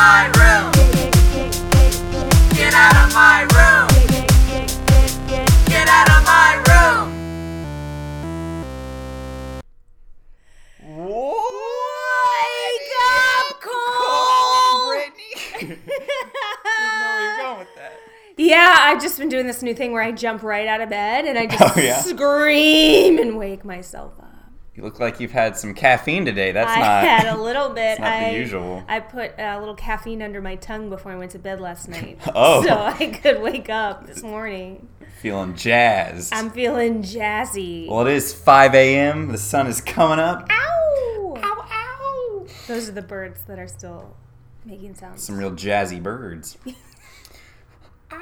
my room. Get out of my room. Get out of my room. Wake up, Cole! Brittany. Didn't know where you're going with that. Yeah, I've just been doing this new thing where I jump right out of bed and I just Oh, yeah? scream and wake myself. You look like you've had some caffeine today. That's I not. had a little bit. not the usual. I put a little caffeine under my tongue before I went to bed last night. Oh. So I could wake up this morning. feeling jazzed. I'm feeling jazzy. well, it is 5 a.m. The sun is coming up. Ow! Ow, ow! Those are the birds that are still making sounds. Some real jazzy birds. Ow,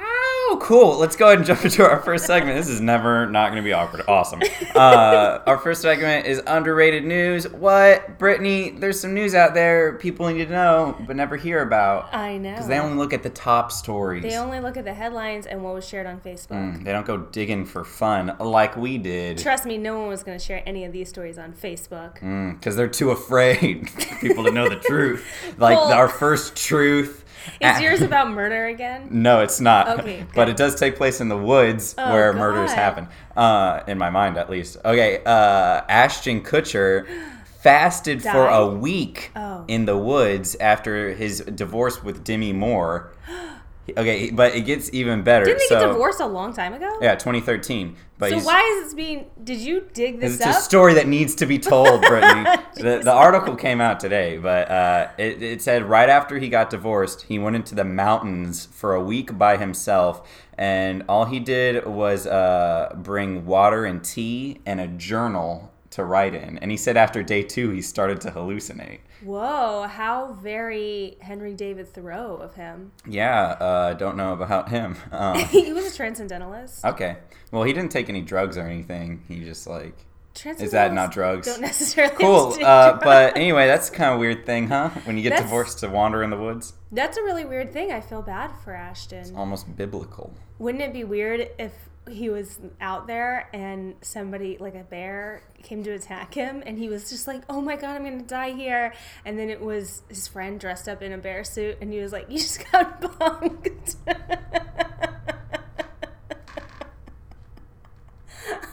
cool. Let's go ahead and jump into our first segment. This is never not going to be awkward. Awesome. Uh, our first segment is underrated news. What, Brittany? There's some news out there people need to know but never hear about I know. because they only look at the top stories. They only look at the headlines and what was shared on Facebook. Mm, they don't go digging for fun like we did. Trust me, no one was going to share any of these stories on Facebook. because they're too afraid for people to know the truth. Like Well- our first truth. Is Ah. yours about murder again? No, it's not. Okay, but it does take place in the woods Oh, where murders happen. Uh, in my mind, at least. Okay, uh, Ashton Kutcher fasted for a week Oh. in the woods after his divorce with Demi Moore. Okay, but it gets even better. Didn't they so, get divorced a long time ago? Yeah, 2013. But So why is this being? Did you dig this it's up? a story that needs to be told, Brittany. the, the article came out today, but uh, it, it said right after he got divorced, he went into the mountains for a week by himself, and all he did was uh, bring water and tea and a journal to write in. And he said after day two, he started to hallucinate. Whoa! How very Henry David Thoreau of him. Yeah, uh, don't know about him. Um, he was a transcendentalist. okay. Well, he didn't take any drugs or anything. He just like. Is that not drugs? Don't necessarily. Cool. Uh, but anyway, that's kind of weird thing, huh? When you get That's- divorced to wander in the woods, that's a really weird thing. I feel bad for Ashton. almost biblical. Wouldn't it be weird if he was out there and somebody like a bear came to attack him and he was just like, "Oh my god, I'm going to die here." And then it was his friend dressed up in a bear suit and he was like, "You just got bunked."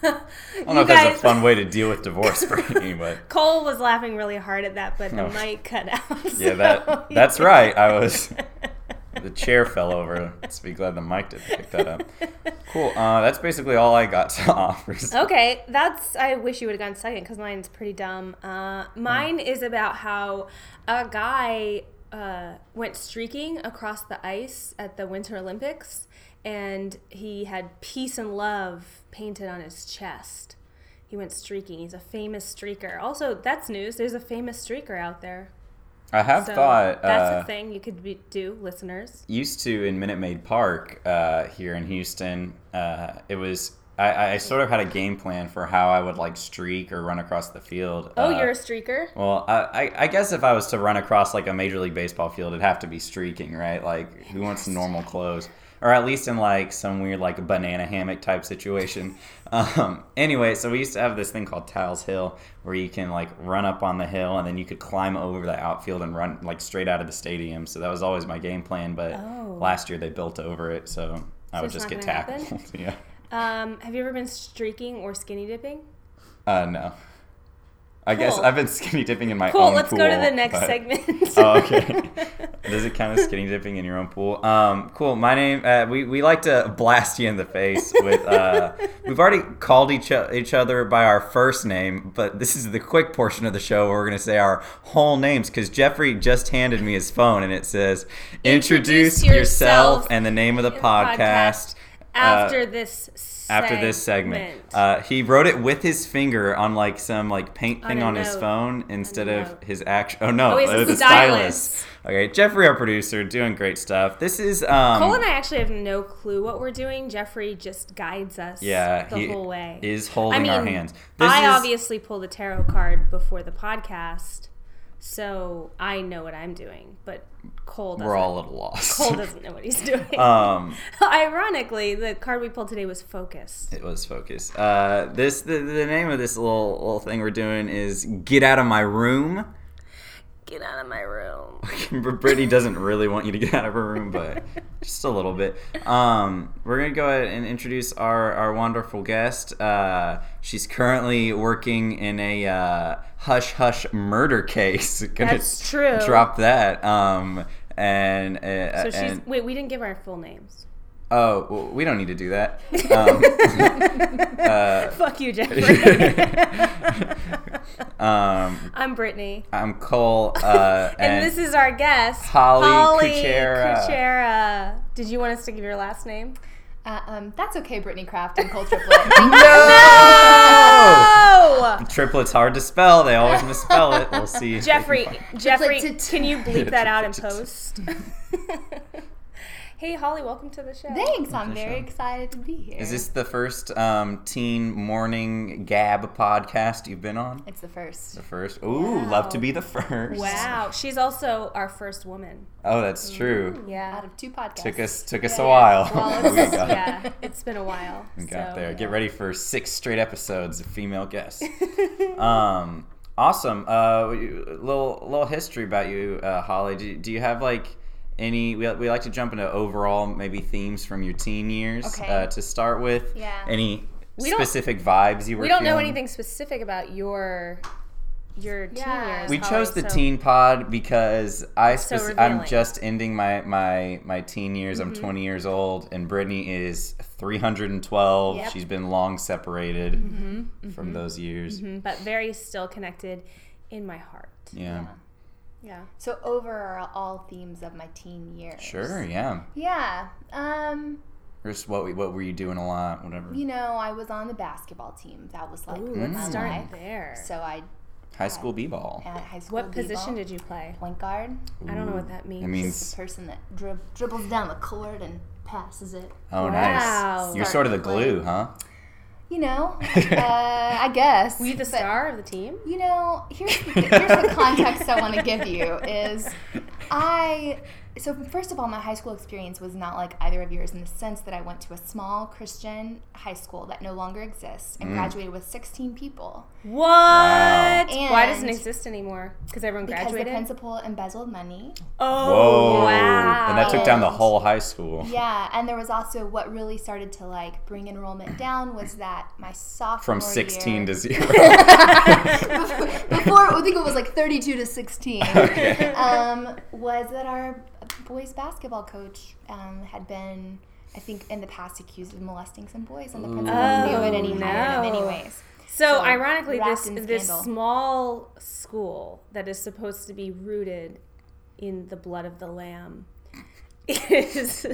I don't know if that's a fun way to deal with divorce for me, but Cole was laughing really hard at that, but the No. mic cut out. yeah, that that's right. I was the chair fell over. Let's be glad the mic didn't pick that up. Cool. Uh, that's basically all I got to offer. Okay, that's. I wish you would have gone second because mine's pretty dumb. Uh, mine is about how a guy uh, went streaking across the ice at the Winter Olympics, and he had peace and love painted on his chest. He went streaking. He's a famous streaker. Also, that's news. There's a famous streaker out there. I have So thought that's uh, a thing you could be, do, listeners. used to in Minute Maid Park uh, here in Houston. Uh, it was I, I sort of had a game plan for how I would like streak or run across the field. Oh, Uh, you're a streaker. Well, I, I- I guess if I was to run across like a major league baseball field, it'd have to be streaking, right? Like, who wants normal clothes? Or at least in like some weird like banana hammock type situation. Um, anyway, so we used to have this thing called Tal's Hill, where you can like run up on the hill and then you could climb over the outfield and run like straight out of the stadium. So that was always my game plan. But Oh. last year they built over it, so I So would just get tackled. yeah. Um, have you ever been streaking or skinny dipping? Uh, no. I guess I've been skinny dipping in my own pool. Cool. Let's go to the next but- segment. Oh, okay. Does it count as skinny dipping in your own pool? Um, cool. My name. Uh, we we like to blast you in the face with. Uh, we've already called each o- each other by our first name, but this is the quick portion of the show where we're going to say our whole names because Jeffrey just handed me his phone and it says introduce, Introduce yourself, yourself and the name of the the podcast. uh, after this after this segment. segment. Uh, he wrote it with his finger on like some like paint thing a on, his phone instead of note. his actual. Oh no, Oh, uh, a stylus. Okay, Jeffrey, our producer, doing great stuff. This is um. Cole and I actually have no clue what we're doing. Jeffrey just guides us yeah, the he whole way. is holding I our mean, hands. This I is, obviously pulled a tarot card before the podcast, so I know what I'm doing. But Cole doesn't. We're all at a loss. Cole doesn't know what he's doing. um, Ironically, the card we pulled today was focus. it was focus. Uh, this the, the name of this little little thing we're doing is "Get Out of My Room." Get out of my room. Brittany doesn't really want you to get out of her room, but just a little bit. Um, we're gonna go ahead and introduce our, our wonderful guest. Uh, she's currently working in a uh, hush hush murder case. Gonna That's true. Drop that. Um, and uh, So she's and, wait. We didn't give our full names. Oh, well, we don't need to do that. Um, uh, Fuck you, Jeffrey. um, I'm Brittany. I'm Cole, uh, And, and, this is our guest, Holly Holly Kuchera. Kuchera. Did you want us to give your last name? Uh, um, that's okay, Brittany Craft and Cole Triplet. Oh, Triplet's hard to spell. They always misspell it. We'll see. if they can Jeffrey. Jeffrey, can you bleep that out in post? Hey, Holly, welcome to the show. Thanks, I'm very show. excited to be here. Is this the first um, teen morning gab podcast you've been on? It's the first. The first. Ooh, love to be the first. Wow, she's also our first woman. Oh, that's true. Yeah. Out of two podcasts. Took us took us Yeah, a yeah. while. Well, it's, yeah, it's been a while. we got so, there. Get ready for six straight episodes of female guests. um, awesome. Uh, little little history about you, uh, Holly. Do, do you have like any? We, we like to jump into overall maybe themes from your teen years Okay. uh, to start with. Yeah. Any We specific vibes you were? We don't know feeling? anything specific about your your teen Yeah. years. We Holly, chose the so- teen pod because I so speci- I'm just ending my my my teen years. Mm-hmm. I'm 20 years old, and Brittany is 312. Yep. She's been long separated Mm-hmm. from those years. Mhm, but very still connected in my heart. Yeah. Yeah. So overall themes of my teen years. Sure. Yeah. Yeah. Um, Just what we- what were you doing a lot? Whatever. you know, I was on the basketball team. That was like Ooh, let's my start life. there. So I High school b-ball. high school. what position b-ball, did you play? Point guard. I don't know what that means. It Just means the person that drib- dribbles down the court and passes it. oh Wow. nice. You're sort of the Starting to glue, huh? You know, uh, I guess. Were you the But- star of the team? You know, here's the, here's the context I want to give you is I so first of all, my high school experience was not like either of yours in the sense that I went to a small Christian high school that no longer exists Mm. and graduated with 16 people What? Wow. Why doesn't it exist anymore? Because everyone graduated because the principal embezzled money. oh Whoa. wow! And that took down the whole high school. Yeah, and there was also what really started to like bring enrollment down was that my sophomore From 16 year, to zero. before I think it was like 32 to 16 Okay. um, was that our boys basketball coach um, had been I think in the past accused of molesting some boys and the principal knew it and he Oh, hired him anyways. So, So, ironically, this this small school that is supposed to be rooted in the blood of the lamb is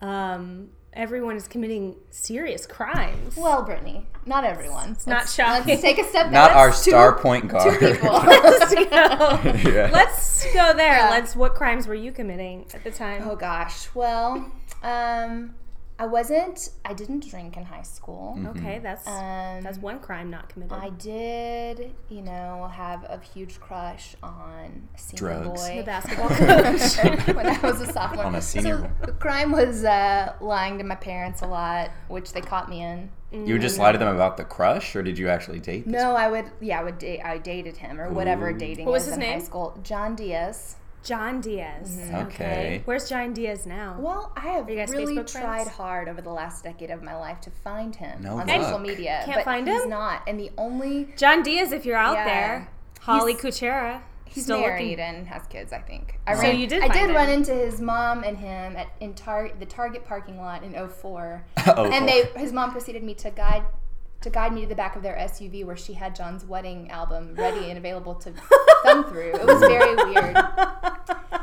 um, everyone is committing serious crimes. well Brittany not everyone it's not shocking. let's take a step back. Not back. our Two- star point guard. people. let's go. Yeah. Let's go there. Yeah. Let's. What crimes were you committing at the time? Oh gosh. Well, um, I wasn't. I didn't drink in high school. Okay, that's Um, that's one crime not committed. I did, you know, have a huge crush on a senior Drugs. boy the basketball coach. when I was a sophomore. On a senior so boy. the crime was uh, lying to my parents a lot, which they caught me in. You would just lie to them about the crush, or did you actually date? This No, I would. Yeah, I would date. I dated him or whatever Ooh. dating What was is his in name? high school. John Diaz. John Diaz. Mm-hmm. Okay. Where's John Diaz now? Well, I have really Facebook tried friends? hard over the last decade of my life to find him No on luck. social media. Can't but find he's him? not. And the only John Diaz, if you're out Yeah. there, Holly He's- Kuchera. He's still married looking. and has kids, I think. I So ran, you did I find did him. run into his mom and him at in tar- the Target parking lot in 04. Oh, and they his mom proceeded me to guide to guide me to the back of their SUV where she had John's wedding album ready and available to thumb through. It was very weird.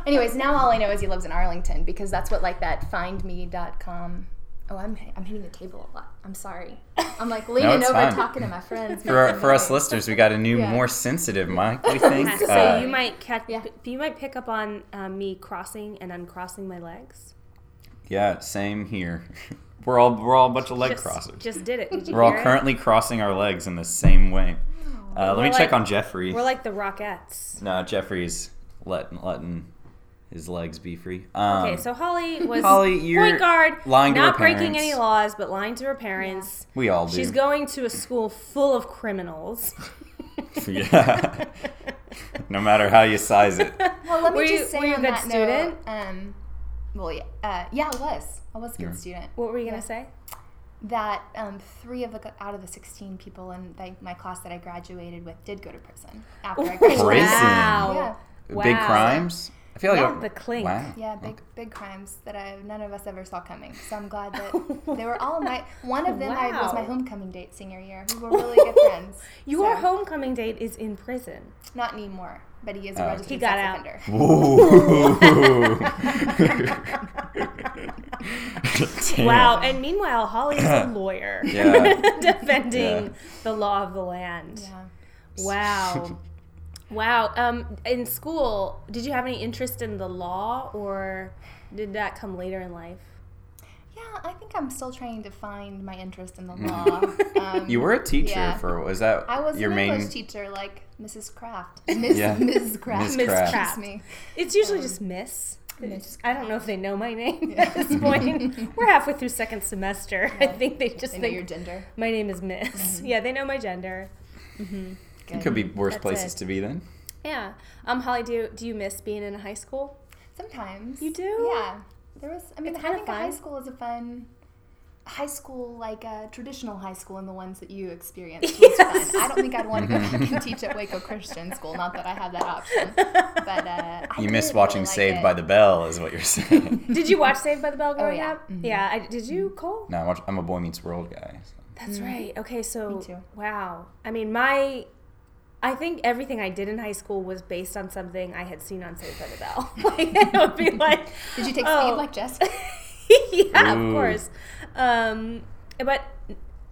Anyways, now all I know is he lives in Arlington because that's what like that findme.com. Oh, I'm I'm hitting the table a lot. I'm sorry. I'm like leaning it's over fine. talking to my friends. for making for us listeners, we got a new, Yeah. more sensitive mic. What do you think? so Uh, you might catch. yeah. You might pick up on um, me crossing and uncrossing my legs. yeah, same here. We're all we're all a bunch of leg just, crossers. Just did it. Did you We're all hear it? currently crossing our legs in the same way. Uh, let We're me check on Jeffrey. We're like the Rockettes. no, Jeffrey's letting letting his legs be free. Um, Okay, so Holly was Holly, you're point guard, lying to her not breaking parents. any laws, but lying to her parents. we all do. She's going to a school full of criminals. yeah. no matter how you size it. Well, let me Were you- just say were you a on good that student? note, um, well, yeah, uh, yeah, I was. I was a good student. What were you gonna say? That um, three of the out of the sixteen people in like, my class that I graduated with did go to prison after I graduated. Prison. Wow. Yeah. Big Wow. crimes. I feel like Yeah, the clink. Wow. Yeah, big big crimes that I, none of us ever saw coming. So I'm glad that they were all my. One of them I, was my homecoming date senior year. We were really good friends. Your So, homecoming date is in prison. Not anymore, but he is a Oh, okay. registered He got sex out. offender. Damn. Wow. And meanwhile, Holly is a lawyer defending Yeah. the law of the land. Yeah. Wow. Wow. Um, in school, did you have any interest in the law, or did that come later in life? Yeah, I think I'm still trying to find my interest in the law. Um, You were a teacher Yeah. for was that I was your an main? English teacher, like Mrs. Kraft. Miss, Yeah. Mrs. Kraft. Miss Kraft. Excuse me. It's usually just Miss. Um, Miss I don't know if they know my name at this point. We're halfway through second semester. I think they just They know your gender. my name is Miss. Yeah, they know my gender. It could be worse That's places it. to be then. Yeah. Um, Holly, do you, do you miss being in a high school? Sometimes. You do? Yeah. There was, I mean, It's I kinda think a high school is a fun, high school, like a traditional high school and the ones that you experienced was Yes. fun. I don't think I'd want to go back and teach at Waco Christian School, not that I have that option. But uh, You miss did watching really like Saved it. by the Bell, is what you're saying. Did you watch Saved by the Bell growing yeah. up? Mhm. Yeah. I, did you, Cole? no, I watch, I'm a Boy Meets World guy. so. That's right. Okay, so Mm-hmm. Me too. wow. I mean, my I think everything I did in high school was based on something I had seen on Saved by the Bell. like it would be like, Did you take oh. speed like Jess? yeah, Ooh. of course. Um, but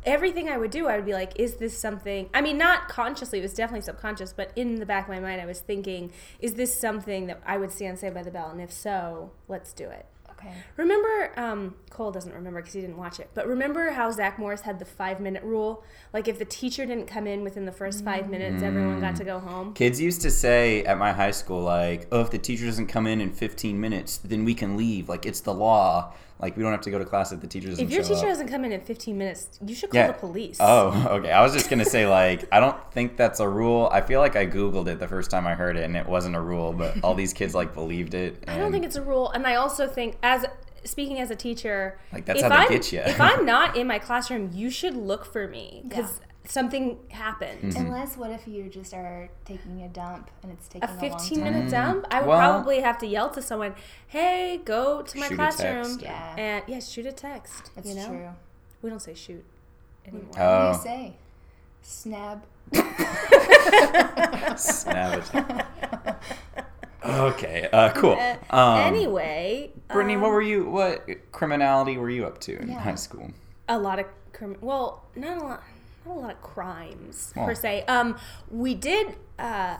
everything I would do, I would be like, is this something? I mean, not consciously. It was definitely subconscious, but in the back of my mind, I was thinking, is this something that I would see on Saved by the Bell? And if so, let's do it. Okay. Remember, um, Cole doesn't remember because he didn't watch it, but remember how Zach Morris had the five minute rule? Like, if the teacher didn't come in within the first five minutes, everyone got to go home. Kids used to say at my high school, like, oh, if the teacher doesn't come in in 15 minutes, then we can leave. Like, it's the law. Like, we don't have to go to class if the teacher doesn't If your show teacher up. doesn't come in in 15 minutes, you should call Yeah. the police. Oh, okay. I was just gonna say like I don't think that's a rule. I feel like I googled it the first time I heard it and it wasn't a rule, but all these kids like believed it. I don't think it's a rule, and I also think as speaking as a teacher, Like, that's if how they I'm, get ya. if I'm not in my classroom, you should look for me because something happened. Mm-hmm. Unless, what if you just are taking a dump and it's taking A a, 15 long time? minute dump, I would Well- probably have to yell to someone, "Hey, go to my Shoot a classroom." text. Yeah. And yeah, shoot a text. That's you know, true. we don't say shoot anymore. What do Oh, you say? Snab. snap it. Okay, uh, cool. Uh, Um, anyway, Brittany, um, what were you? What criminality were you up to in Yeah. high school? a lot of crim- well, not a lot, not a lot of crimes Oh. per se. Um, we did. Uh,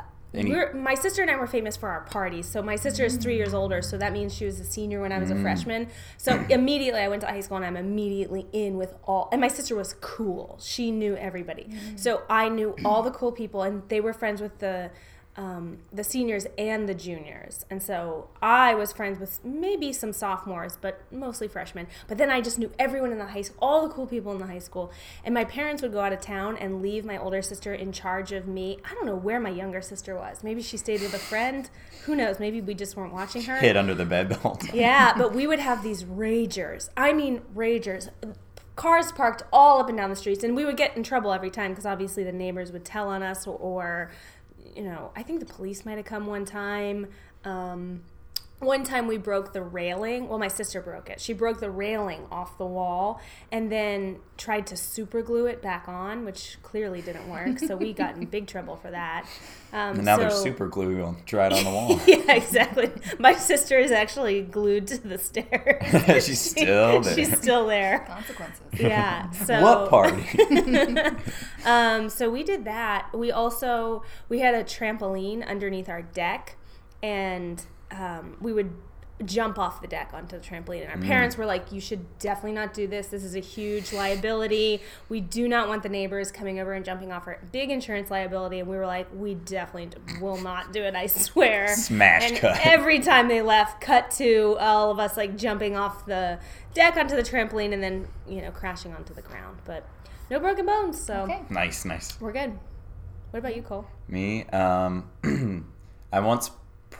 my sister and I were famous for our parties. So my sister is three years older, so that means she was a senior when I was a freshman. So immediately I went to high school and I'm immediately in with all. And my sister was cool; she knew everybody. So I knew all the cool people, and they were friends with the. Um, the seniors and the juniors. And so I was friends with maybe some sophomores, but mostly freshmen. But then I just knew everyone in the high school, all the cool people in the high school. And my parents would go out of town and leave my older sister in charge of me. I don't know where my younger sister was. Maybe she stayed with a friend. Who knows? Maybe we just weren't watching her. Hid under the bed the whole time. Yeah, but we would have these ragers. I mean, ragers. Cars parked all up and down the streets, and we would get in trouble every time because obviously the neighbors would tell on us, or, or you know, I think the police might have come one time. Um, one time we broke the railing. Well, my sister broke it. She broke the railing off the wall and then tried to super glue it back on, which clearly didn't work. So we got in big trouble for that. Um, And now there's so- super glue on dried on the wall. yeah, exactly. My sister is actually glued to the stairs. She's still there. She's still there. Consequences. Yeah. So what party? um, so we did that. We also we had a trampoline underneath our deck, and um, we would jump off the deck onto the trampoline. And our Mm. parents were like, "You should definitely not do this. This is a huge liability. We do not want the neighbors coming over and jumping off our big insurance liability." And we were like, "We definitely will not do it. I swear." Smash and cut. every time they left, cut to all of us like jumping off the deck onto the trampoline and then you know crashing onto the ground. But no broken bones, so Okay. nice, nice. we're good. What about you, Cole? Me, um, I once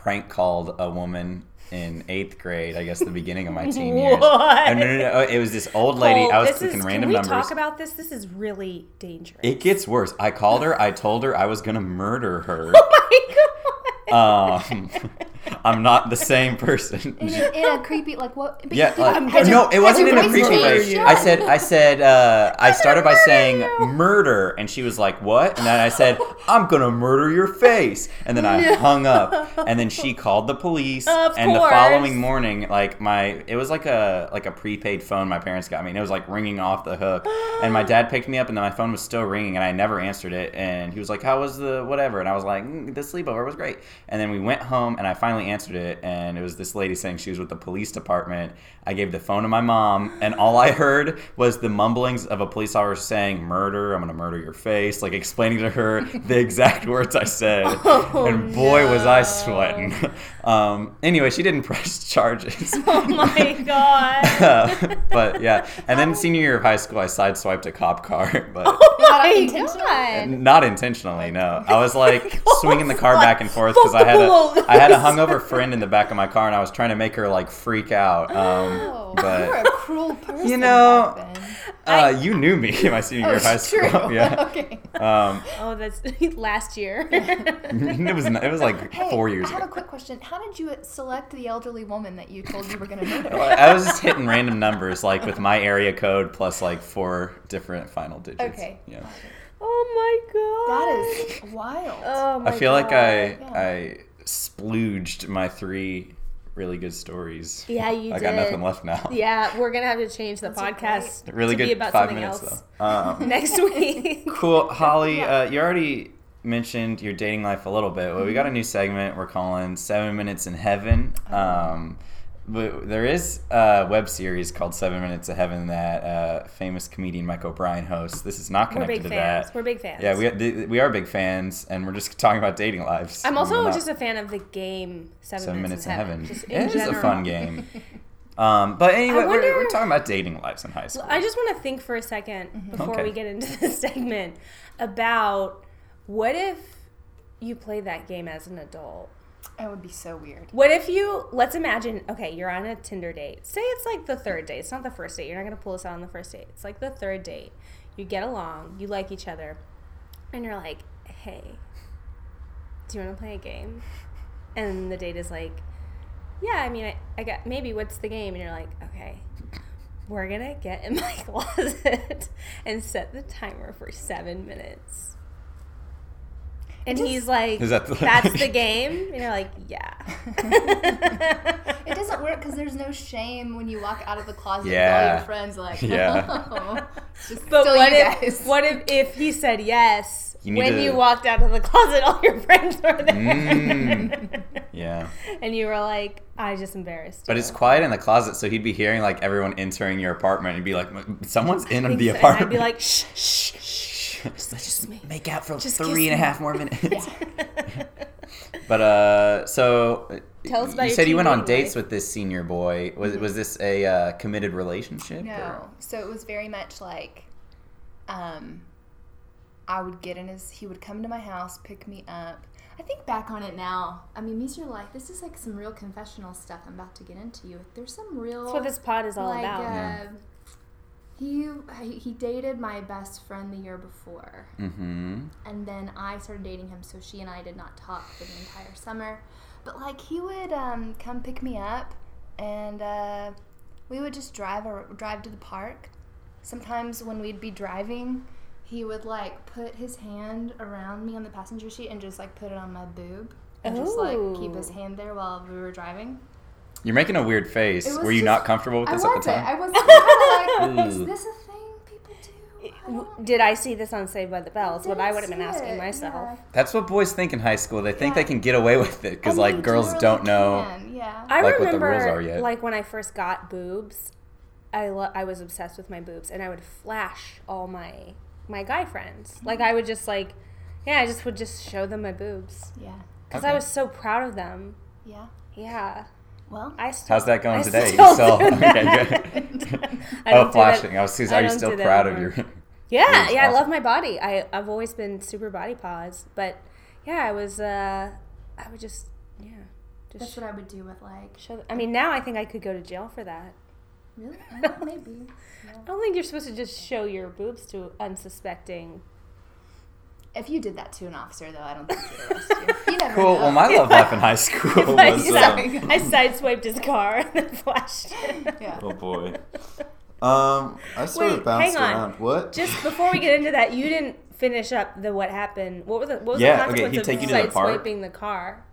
prank called a woman in eighth grade. I guess the beginning of my teen years. What? Oh, no, no, no, It was this old lady. Cole, I was clicking is, random can we numbers. talk about this? This is really dangerous. it gets worse. I called her. I told her I was gonna murder her. oh my god. Um, I'm not the same person. In a, in a creepy, like what? but Yeah, like, has no, it wasn't in a creepy way. I said, I said, uh, I started by saying you. murder, and she was like, "What?" And then I said, "I'm gonna murder your face," and then I hung up, and then she called the police, Of and the following morning, like my, it was like a like a prepaid phone my parents got me, and it was like ringing off the hook, and my dad picked me up, and then my phone was still ringing, and I never answered it, and he was like, "How was the whatever?" And I was like, mm, "The sleepover was great," and then we went home, and I finally answered it, and it was this lady saying she was with the police department. I gave the phone to my mom, and all I heard was the mumblings of a police officer saying, "Murder! I'm gonna murder your face!" Like explaining to her the exact words I said, Oh, and boy was I sweating. Um, anyway, she didn't press charges. Oh my god. but yeah, and then senior year of high school, I sideswiped a cop car, but Oh Not my intentional? god. not intentionally. No, I was like Cole's swinging the car like, back and forth because I had the a had a hungover friend in the back of my car, and I was trying to make her like freak out. Um, Oh, but you were a cruel person. You know, back then. uh, you knew me in my senior year Oh, of high school. true. Yeah. okay. Um, Oh, that's last year. it was it was like Hey, four years I have ago. a quick question. How did you select the elderly woman that you told you were going to murder? I was just hitting random numbers, like with my area code plus like four different final digits. Okay. Yeah. oh my god. That is wild. Oh my I feel like I Yeah. I splooged my three really good stories. Yeah, you I did. got nothing left now. Yeah, we're gonna have to change the Those are podcast Really to good be about five something minutes else though. Um, next week. cool, Holly. Yeah. Uh, you already mentioned your dating life a little bit. Well, we got a new segment we're calling Seven Minutes in Heaven. Oh. Um, but there is a web series called Seven Minutes of Heaven that uh, famous comedian Mike O'Brien hosts. This is not We're connected big to fans. that. We're big fans. Yeah, we th- we are big fans, and we're just talking about dating lives. I'm also not- just a fan of the game Seven, Seven Minutes of Heaven. Just in It is a fun game. Um, but anyway, we're, we're talking about dating lives in high school. I just want to think for a 2nd before Okay. we get into this segment about what if you play that game as an adult? That would be so weird. What if you let's imagine okay, you're on a Tinder date. Say it's like the third date. It's not the first date. You're not gonna pull this out on the first date. It's like the third date. You get along, you like each other, and you're like, hey, do you wanna play a game? And the date is like, Yeah, I mean I, I got maybe what's the game? And you're like, Okay. We're gonna get in my closet and set the timer for seven minutes. And just- he's like, Is that the- That's the game? And you're like, Yeah. It doesn't work because there's no shame when you walk out of the closet with all your friends. Like, Yeah. oh, it's just But still what you if guys. what if if he said yes You when to- you walked out of the closet, all your friends were there, Mm. yeah. and you were like, "I just embarrassed." But you." it's quiet in the closet, so he'd be hearing like everyone entering your apartment and be like, "Someone's in the so- and apartment." I'd be like, "Shh, shh, shh." Shh, let's just me. make out for Just three kiss and a half more minutes. but uh, so Tell us about you said you went on dating dates with this senior boy. Was was this a uh, committed relationship? No. or- So it was very much like um I would get in his he would come to my house, pick me up. I think back on it now. I mean, these are like this is like some real confessional stuff I'm about to get into you. There's some real That's what this pod is all like about. uh, he he dated my best friend the year before. Mm-hmm. and then I started dating him, so she and I did not talk for the entire summer. But like he would um, come pick me up, and uh, we would just drive or drive to the park. Sometimes when we'd be driving, he would like put his hand around me on the passenger seat and just like put it on my boob and just like keep his hand there while we were driving. You're making a weird face. Were you just- not comfortable with this at the wasn't. time? I was kind of like, is hmm. this a thing people do? Did I see this on Saved by the Bell? That's what I would have been asking it, myself. yeah. That's what boys think in high school. They think Yeah. they can get away with it because like girls generally don't know. can, Yeah. I Like what the remember, rules are yet. like when I first got boobs, I lo- I was obsessed with my boobs, and I would flash all my my guy friends. Mm-hmm. Like I would just like, yeah, I just would just show them my boobs yeah. because I was so proud of them. Yeah. Yeah, Well, I. Still, How's that going I today? still you still do okay? Good. I don't oh, flashing. I was. I Are you still proud of your? Yeah, boobs? yeah, I love my body. I I've always been super body pause, but yeah, I was. uh I would just yeah. Just That's what I would do with like. show. I mean, now I think I could go to jail for that. Really? Maybe. I don't think you're supposed to just show your boobs to unsuspecting. If you did that to an officer, though, I don't think he'd arrest you. You never Cool. know. Well, my love life in high school I, was. side- Um, I sideswiped his car and then flashed it. Yeah. oh boy. Um, I sort Wait, of bounced hang on. around. What? Just before we get into that, you didn't finish up the what happened. What was the what was Yeah, the okay, consequence he'd of take you to the park? sideswiping the car?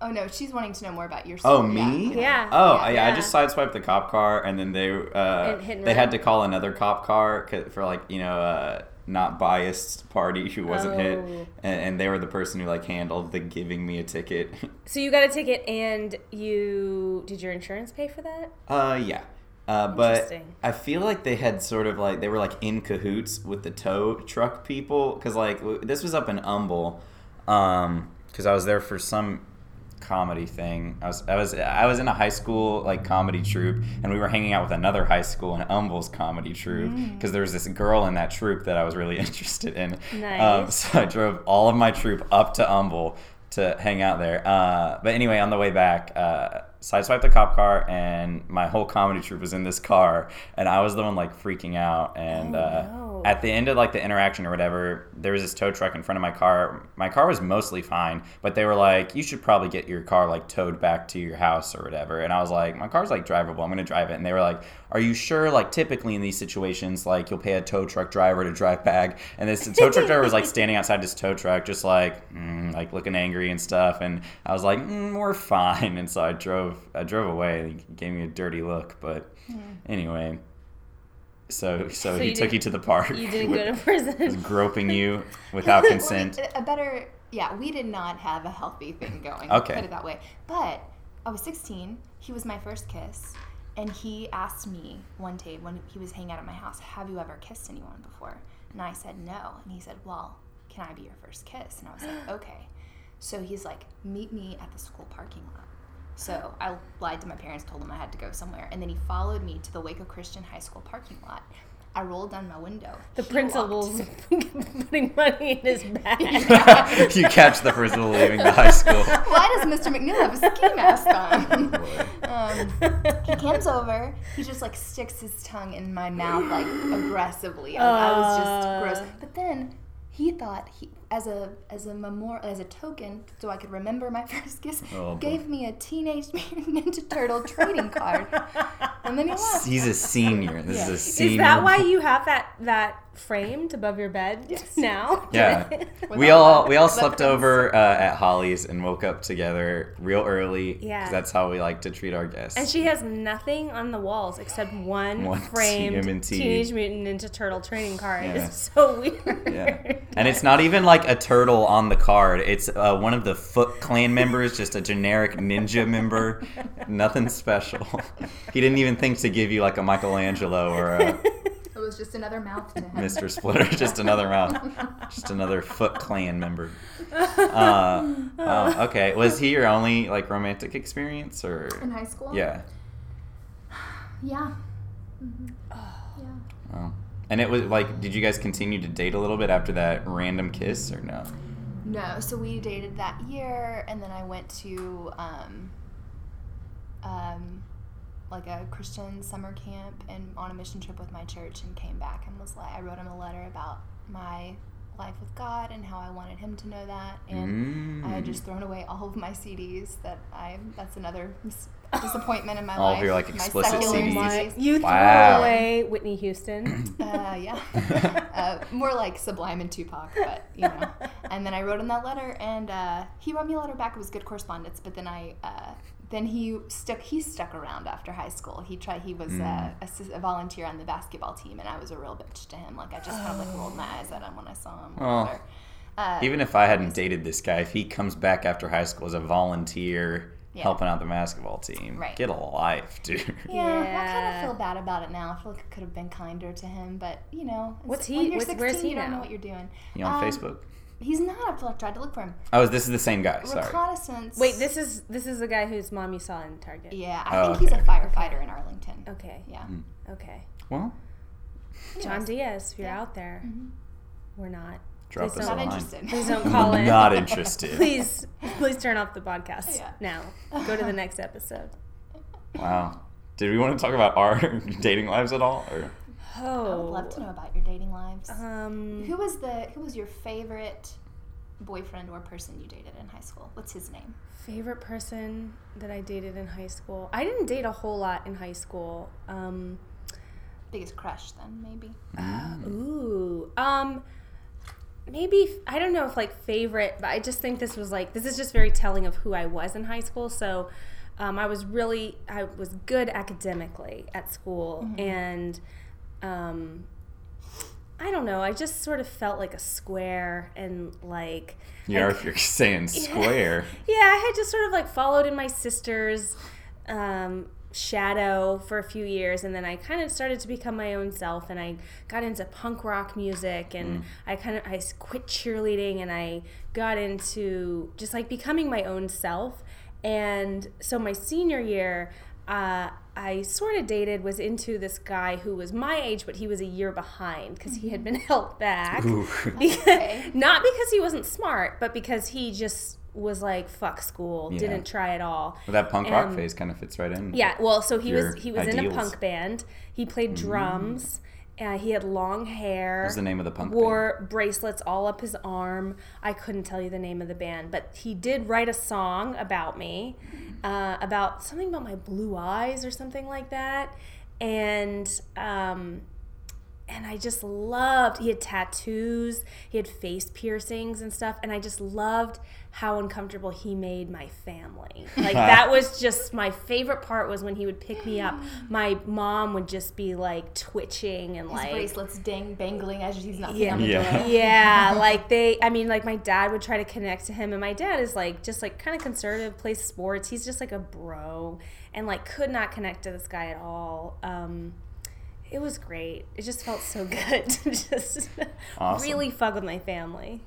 Oh no, she's wanting to know more about your. Oh, me? Yeah. Oh, Yeah. yeah, I just sideswiped the cop car, and then they uh, and and they had to call another cop car for like you know uh, not biased party who wasn't hit, Oh. and, and they were the person who like handled the giving me a ticket. So you got a ticket, and you did your insurance pay for that? uh, yeah. Uh, but I feel like they had sort of like they were like in cahoots with the tow truck people because like w- this was up in Humble, um, because I was there for some comedy thing. I was I was I was in a high school like comedy troupe, and we were hanging out with another high school in Humble's comedy troupe because there was this girl in that troupe that I was really interested in. Um, so I drove all of my troupe up to Humble to hang out there. Uh, but anyway, on the way back, uh, sideswiped the cop car, and my whole comedy troupe was in this car, and I was the one like freaking out. And Oh, uh, no. at the end of like the interaction or whatever, there was this tow truck in front of my car. My car was mostly fine, but they were like, "You should probably get your car like towed back to your house or whatever." And I was like, "My car's like drivable. I'm gonna drive it." And they were like, "Are you sure?" Like typically in these situations, like you'll pay a tow truck driver to drive back, and this tow truck driver was like standing outside this tow truck, just like mm, like looking angry and stuff. And I was like, mm, "We're fine." And so I drove. I drove away. He gave me a dirty look, but anyway. So, so, So he you took you to the park. You didn't with- go to was prison. groping you without consent. a better, yeah, we did not have a healthy thing going. Okay. Put it that way. But I was 16. He was my first kiss. And he asked me one day when he was hanging out at my house, Have you ever kissed anyone before? And I said, No. And he said, Well, can I be your first kiss? And I was like, Okay. So he's like, Meet me at the school parking lot. So I lied to my parents, told them I had to go somewhere. And then he followed me to the Waco Christian High School parking lot. I rolled down my window. The He principal's putting money in his bag. you catch the principal leaving the high school. Why does Mr. McNeil have a ski mask on? um, he comes over. He just like sticks his tongue in my mouth like aggressively. I, I was Uh. just gross. But then he thought he, as a as a memorial, as a token, so I could remember my first kiss, Oh, boy. gave me a Teenage Mutant Ninja Turtle trading card, and then he left. He's a senior. This is a senior. Is that why you have that that framed above your bed now? Yeah. We all all we all slept over uh, at Holly's and woke up together real early. Yeah. that's how we like to treat our guests. And she has nothing on the walls except one, One framed TMNT. Teenage Mutant Ninja Turtle trading card. Yeah. It's so weird. yeah. And it's not even like a turtle on the card. It's uh, one of the Foot Clan members, just a generic ninja member. Nothing special. he didn't even think to give you like a Michelangelo or a It was just another mouth to him. Mr. Splinter, just another mouth, just another Foot Clan member. Uh, oh, okay. Was he your only like romantic experience, or In high school. yeah? Yeah. Mhm. Yeah. Oh. And it was like, did you guys continue to date a little bit after that random kiss, or no? No, so we dated that year, and then I went to um, um, like a Christian summer camp and on a mission trip with my church, and came back and was like, I wrote him a letter about my life with God and how I wanted him to know that, and I had Mm. just thrown away all of my CDs. That I that's another disappointment in my All of life. your, like, my explicit secular CDs. What? You Wow. threw away Whitney Houston. Uh, yeah. uh, more like Sublime and Tupac, but you know. And then I wrote him that letter, and uh, he wrote me a letter back. It was good correspondence, but then I. Uh, then he stuck. He stuck around after high school. He tried. He was uh, Mm. a, sis- a volunteer on the basketball team, and I was a real bitch to him. Like I just kind of like rolled my eyes at him when I saw him. Oh. Uh, Even if I hadn't dated this guy, if he comes back after high school as a volunteer Yeah. helping out the basketball team, Right. get a life, dude. yeah, I kind of feel bad about it now. I feel like I could have been kinder to him, but you know, What's when he- You're what's- 16, where's he you don't know what you're doing. You on Um, Facebook? He's not. I've tried to look for him. Oh, this is the same guy. Sorry. Reconnaissance. Wait, this is this is the guy whose mom you saw in Target. Yeah, I Oh, think he's a okay. firefighter in Arlington. Okay. Yeah. Okay. Well, John Diaz, if you're Yeah. out there, Mhm. we're not. Drop Please us a don't- Not line. interested. Please don't call in. Not interested. Please, Please turn off the podcast Yeah. now. Go to the next episode. Wow. Did we want to talk about our dating lives at all? Or Oh. I would love to know about your dating lives. Um, Who was the Who was your favorite boyfriend or person you dated in high school? What's his name? favorite person that I dated in high school. I didn't date a whole lot in high school. Um, Biggest crush then maybe. Ooh. Um maybe I don't know if like favorite, but I just think this was like this is just very telling of who I was in high school. So um, I was really I was good academically at school and um I don't know, I just sort of felt like a square and like you know, like- if you're saying square, yeah, I had just sort of like followed in my sister's um, shadow for a few years, and then I kind of started to become my own self, and I got into punk rock music, and I kind of I quit cheerleading, and I got into just like becoming my own self, and so my senior year. Uh, I sort of dated, was into this guy who was my age, but he was a year behind because he had been held back. Ooh. Okay. Not because he wasn't smart, but because he just was like fuck school, Yeah. didn't try at all. Well, that punk rock Um, phase kind of fits right in. Yeah, well, so he was he was in a punk band. He played drums. Uh, he had long hair. What was the name of the punk band. Wore bracelets all up his arm. I couldn't tell you the name of the band, but he did write a song about me, uh, about something about my blue eyes or something like that, and um, and I just loved. He had tattoos, he had face piercings and stuff, and I just loved how uncomfortable he made my family. Like that was just my favorite part was when he would pick me up. My mom would just be like twitching and His like bracelets dang bangling as he's knocking Yeah. on the Yeah. door. yeah, like they, I mean, like my dad would try to connect to him, and my dad is like just like kind of conservative, plays sports. He's just like a bro, and like could not connect to this guy at all. Um, it was great. It just felt so good to just Awesome. really fuck with my family.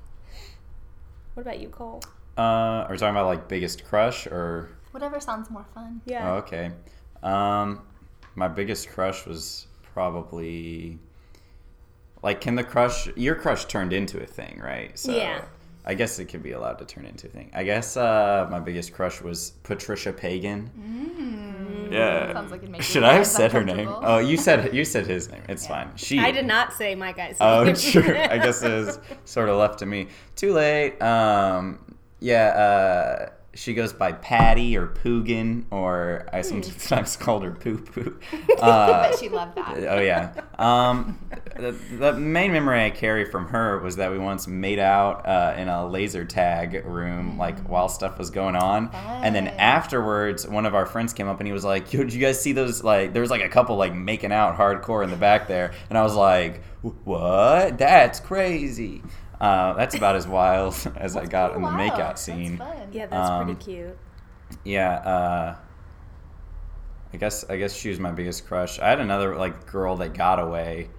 What about you, Cole? Uh, are we talking about like biggest crush or? Whatever sounds more fun. Yeah. Oh, okay. Um, my biggest crush was probably like, can the crush? Your crush turned into a thing, right? So Yeah. I guess it could be allowed to turn into a thing. I guess uh, my biggest crush was Patricia Pagan. Yeah. Sounds like it makes Should I have said her name? Oh, you said you said his name. It's fine. She. I did not say my guy's name. Oh, sure. I guess it was sort of left to me. Too late. Um, yeah, uh, she goes by Patty or Poogan, or I Hmm. sometimes called her Poo Poo. Uh, she loved that. oh yeah. Um, the, the main memory I carry from her was that we once made out uh, in a laser tag room, like while stuff was going on, and then afterwards, one of our friends came up and he was like, "Yo, did you guys see those? Like, there was like a couple like making out hardcore in the back there," and I was like, "What? That's crazy." Uh, that's about as wild as I got in the wild. makeout That's scene. fun. yeah, that's Um, pretty cute. Yeah, uh, I guess I guess she was my biggest crush. I had another like girl that got away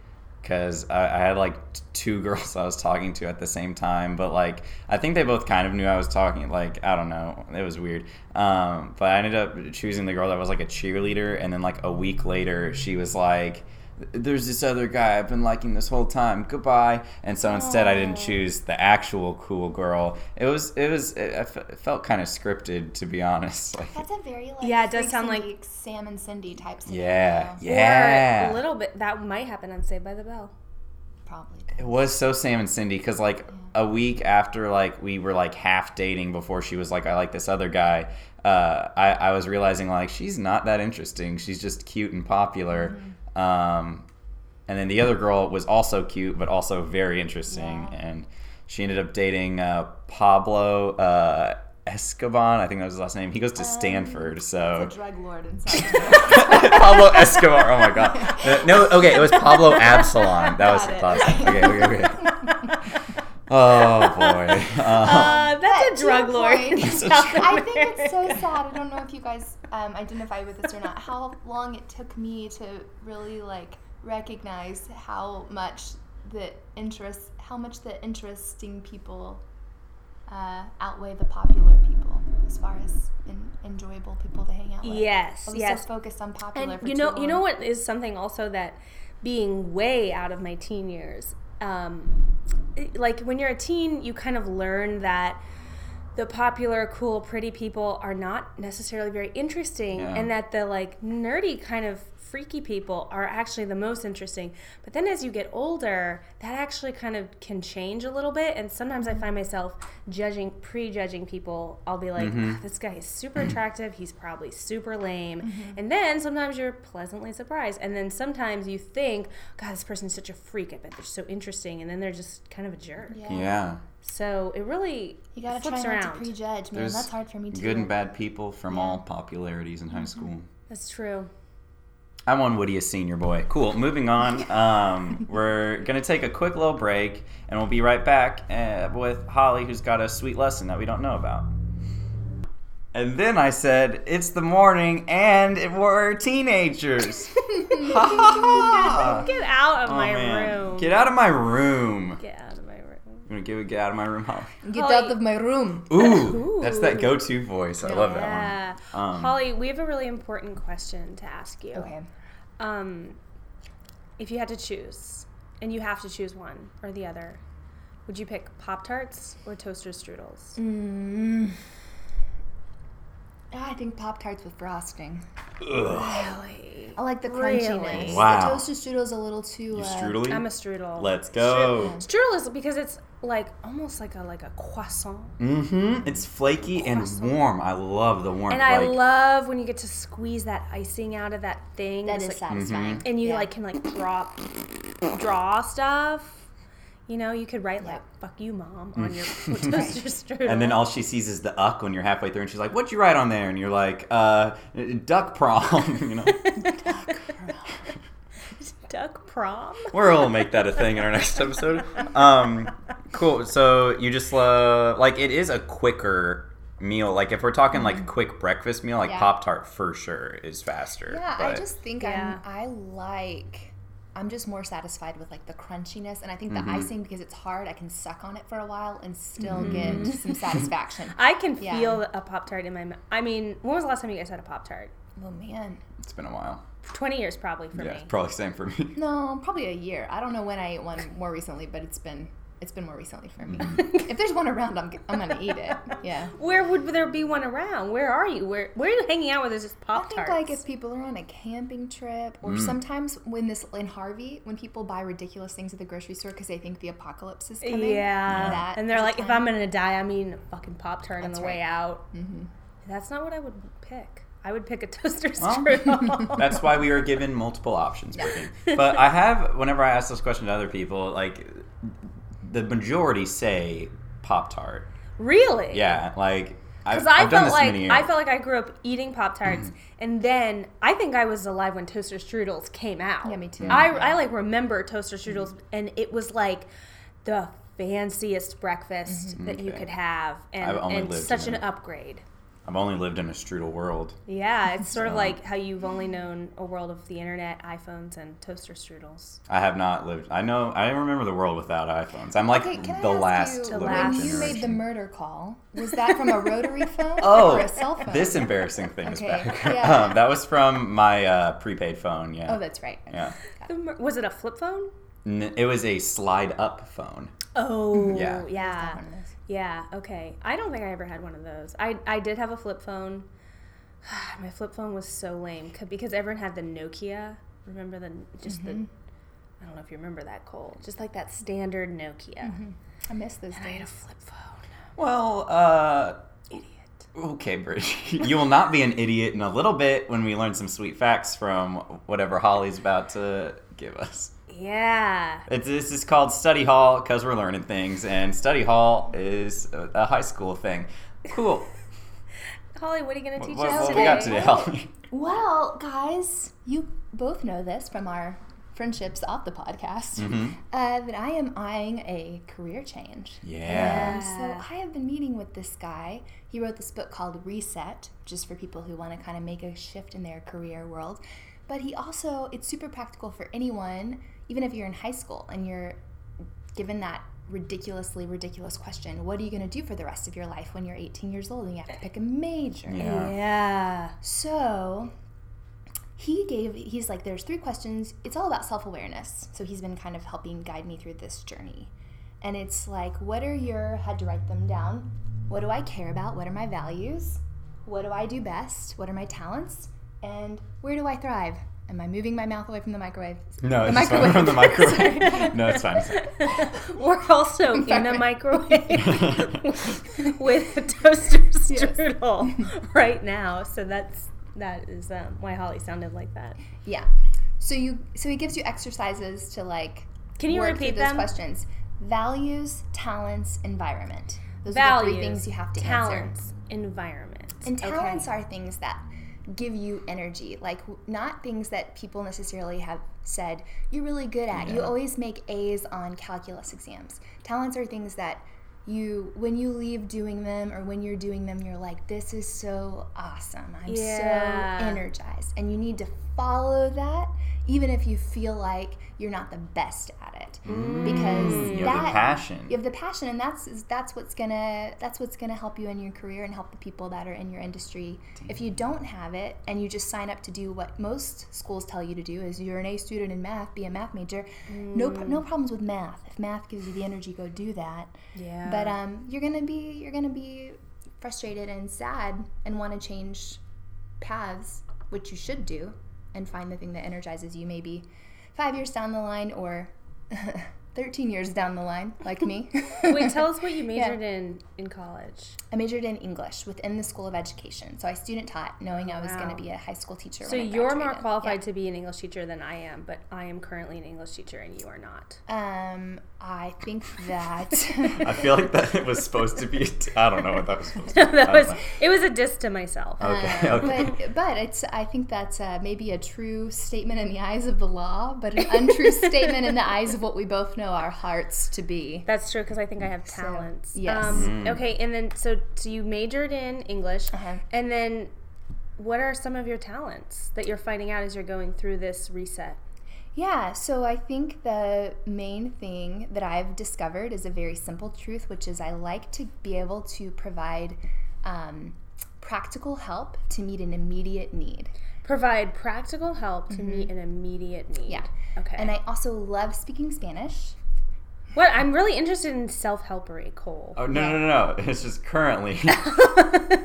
because I, I had like t- two girls I was talking to at the same time, but like I think they both kind of knew I was talking. Like I don't know, it was weird. Um, but I ended up choosing the girl that was like a cheerleader, and then like a week later, she was like. There's this other guy I've been liking this whole time. Goodbye. And so instead, I didn't choose the actual cool girl. It was, it was, it, I it felt kind of scripted, to be honest. Like, That's a very like Yeah, it does sound like- Sam and Cindy type scenario. Yeah, Or yeah. a little bit. That might happen on Saved by the Bell. Probably. It was so Sam and Cindy because like a week after like we were like half dating before she was like I like this other guy. Uh, I I was realizing like she's not that interesting. She's just cute and popular. Um, and then the other girl was also cute but also very interesting. Yeah. And she ended up dating uh, Pablo uh, Escoban. I think that was his last name. He goes to Stanford. So drug lord in Pablo Escobar. Oh my god. No, okay, it was Pablo Absalon. That was Got it. last. Okay, okay, okay. Oh boy. Um, Uh, But that's to a drug your lord. point- That's a I think it's so sad. I don't know if you guys um, identify with this or not. How long it took me to really like recognize how much the interest, how much the interesting people uh, outweigh the popular people as far as in, enjoyable people to hang out with. Yes, I was yes. so focused on popular. And for you too know, you know what is something also that being way out of my teen years, um, like when you're a teen, you kind of learn that the popular, cool, pretty people are not necessarily very interesting, Yeah. and that the like nerdy kind of freaky people are actually the most interesting. But then as you get older, that actually kind of can change a little bit, and sometimes I find myself judging, prejudging people. I'll be like, Mm-hmm. "Ah, this guy is super attractive. He's probably super lame, and then sometimes you're pleasantly surprised, and then sometimes you think, God, this person is such a freak. I bet they're so interesting, and then they're just kind of a jerk. Yeah. Yeah. So it really You gotta flips try around. not to prejudge, man. There's That's hard for me too. Good and bad people from all popularities in high school. That's true. I'm on Woody a senior boy. Cool. Moving on. Um, we're gonna take a quick little break, and we'll be right back uh, with Holly, who's got a sweet lesson that we don't know about. And then I said, "It's the morning, and we're teenagers." ha ha ha! Get out of Oh, my man. room. Get out of my room. Get out of my room. You wanna give? Get out of my room, Holly. Get Holly- out of my room. Ooh, that's that go-to voice. I love that Yeah. one. Um, Holly, we have a really important question to ask you. Okay. Um, if you had to choose, and you have to choose one or the other, would you pick Pop Tarts or toaster strudels? Mm. I think Pop Tarts with frosting. Really? I like the Really? crunchiness. Wow. The toasted strudel's a little too. you uh, strudely? I'm a strudel. Let's go. Strudel is because it's like almost like a like a croissant. Mm-hmm. It's flaky and warm. I love the warmth. And I like, love when you get to squeeze that icing out of that thing. That It's is like- satisfying. and you Yeah. like can like drop draw stuff. You know, you could write like Yep. "fuck you, mom" on your toaster strudel. and then all she sees is the uck when you're halfway through, and she's like, "What'd you write on there?" And you're like, "Uh, duck prom." you know, duck prom. we'll make that a thing in our next episode. Um, cool. So you just uh, like it is a quicker meal. Like if we're talking like a quick breakfast meal, like Mm-hmm. Yeah. Pop Tart for sure is faster. Yeah, I but- just think Yeah. I'm. I like. I'm just more satisfied with like the crunchiness, and I think Mm-hmm. the icing because it's hard. I can suck on it for a while and still get some satisfaction. I can Yeah. feel a pop tart in my mouth. I mean, when was the last time you guys had a pop tart? Oh man, it's been a while. Twenty years probably for me. Yeah, me. probably same for me. no, probably a year. I don't know when I ate one more recently, but it's been it's been more recently for me. Mm-hmm. if there's one around, I'm I'm gonna eat it. Yeah. Where would there be one around? Where are you? Where Where are you hanging out with? Is just popcorn? I think like if people are on a camping trip, or Mm. sometimes when this in Harvey, when people buy ridiculous things at the grocery store because they think the apocalypse is coming. Yeah. That and they're is a like, if. I'm gonna die, I'm eating a fucking pop tart on That's the way right. out. Mhm. That's not what I would pick. I would pick a toaster Well, strudel. That's why we were given multiple options. Brittany. But I have, whenever I ask this question to other people, like the majority say Pop Tart. really? Yeah, like I've, Because I I've done felt this like many years. I felt like I grew up eating Pop Tarts, mm-hmm. and then I think I was alive when toaster strudels came out. Yeah, me too. I, Yeah. I like remember toaster strudels, mm-hmm. and it was like the fanciest breakfast that you Okay. could have, and, I've only and lived such an a- upgrade. I've only lived in a strudel world. Yeah, it's sort of like how you've only known a world of the internet, iPhones, and toaster strudels. I have not lived. I know. I remember the world without iPhones. I'm like Okay, the last you, The last- when you made the murder call, was that from a rotary phone Oh, or a cell phone? this embarrassing thing is Okay, back. yeah. um, that was from my uh, prepaid phone. Yeah. Oh, that's right. yeah. The Was it a flip phone? N- It was a slide up phone. Oh, Yeah. yeah. One of those. Yeah, okay. I don't think I ever had one of those. I, I did have a flip phone. My flip phone was so lame because everyone had the Nokia. Remember the just the I don't know if you remember that Cole. Just like that standard Nokia. I miss those And I had a flip phone. Well, uh, Idiot. Okay, Bridget. you will not be an idiot in a little bit when we learn some sweet facts from whatever Holly's about to give us. Yeah. It's, this is called Study Hall because we're learning things, and Study Hall is a, a high school thing. Cool. Holly, what are you going to teach what us what today? we got today, Holly? Well, guys, you both know this from our friendships off the podcast Mhm. uh, that I am eyeing a career change. Yeah. And so I have been meeting with this guy. He wrote this book called Reset, just for people who want to kind of make a shift in their career world. But he also, it's super practical for anyone, even if you're in high school and you're given that ridiculously ridiculous question what are you going to do for the rest of your life when you're 18 years old and you have to pick a major? Yeah. Yeah. So he gave, he's like, there's three questions. It's all about self awareness. So he's been kind of helping guide me through this journey. and it's like, what are your, had to write them down. What do I care about? What are my values? What do I do best? What are my talents? And where do I thrive? Am I moving my mouth away from the microwave? No, the it's just fine from the microwave. no, it's fine. It's fine. We're also in a microwave with a toaster strudel right now. So that's that is um, why Holly sounded like that. Yeah. So you so he gives you exercises to like Can you work repeat through those them? questions. Values, talents, environment. Those are Values, the three things you have to answer. talents, environment, And Okay. talents are things that give you energy, like not things that people necessarily have said you're really good at. You always make A's on calculus exams. Talents are things that you when you leave doing them or when you're doing them you're like this is so awesome. I'm Yeah. so energized. And you need to follow that even if you feel like you're not the best at it. Because Mm, you that have the passion. you have the passion and that's that's what's gonna that's what's gonna help you in your career and help the people that are in your industry if you don't have it and you just sign up to do what most schools tell you to do is you're an a student in math be a math major no no problems with math if math gives you the energy go do that Yeah. but um you're gonna be you're gonna be frustrated and sad and want to change paths which you should do and find the thing that energizes you maybe five years down the line or 13 years down the line like me Wait, tell us what you majored in in college. I majored in English within the School of Education. So I student taught, knowing I was going to be a high school teacher. So when I you're more graduated. qualified to be an English teacher than I am, but I am currently an English teacher and you are not. Um, I think that. I feel like that was supposed to be. I don't know what that was supposed to be. That was know. it was a diss to myself. Okay, Uh, okay. But but it's I think that's uh, maybe a true statement in the eyes of the law, but an untrue statement in the eyes of what we both know our hearts to be. That's true because I think I have talents. yes. Um, Okay, and then so so you majored in English, Uh-huh. and then what are some of your talents that you're finding out as you're going through this reset? Yeah, so I think the main thing that I've discovered is a very simple truth, which is I like to be able to provide um, practical help to meet an immediate need. Provide practical help to meet an immediate need. Mm-hmm. Yeah. Okay. And I also love speaking Spanish. what I'm really interested in self helpery, Cole. Oh no, no, no, no! It's just currently.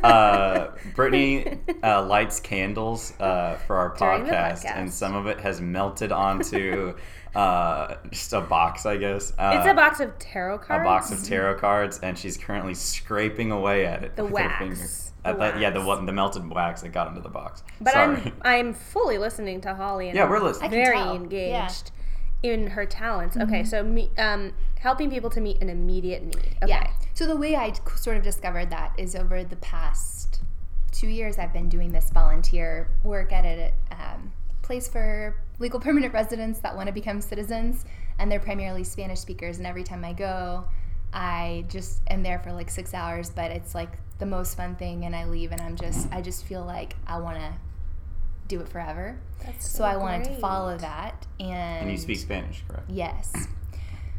uh, Brittany uh, lights candles uh, for our podcast, podcast. and some of it has melted onto uh, just a box, I guess. Uh, it's a box of tarot cards. a box of tarot cards, and she's currently scraping away at it. The with her wax. Fingers. The At that- yeah, the one- the melted wax that got into the box. But Sorry. I'm I'm fully listening to Holly and Yeah, I'm we're listening. Very tell. engaged in her talents. Okay, so me, um, helping people to meet an immediate need. Okay. Yeah. So the way I sort of discovered that is over the past two years, I've been doing this volunteer work at a um, place for legal permanent residents that want to become citizens, and they're primarily Spanish speakers. And every time I go, I just am there for like six hours, but it's like the most fun thing. And I leave, and I'm just, I just feel like I want to do it forever. That's So so I wanted to follow that, and and you speak Spanish, correct? yes.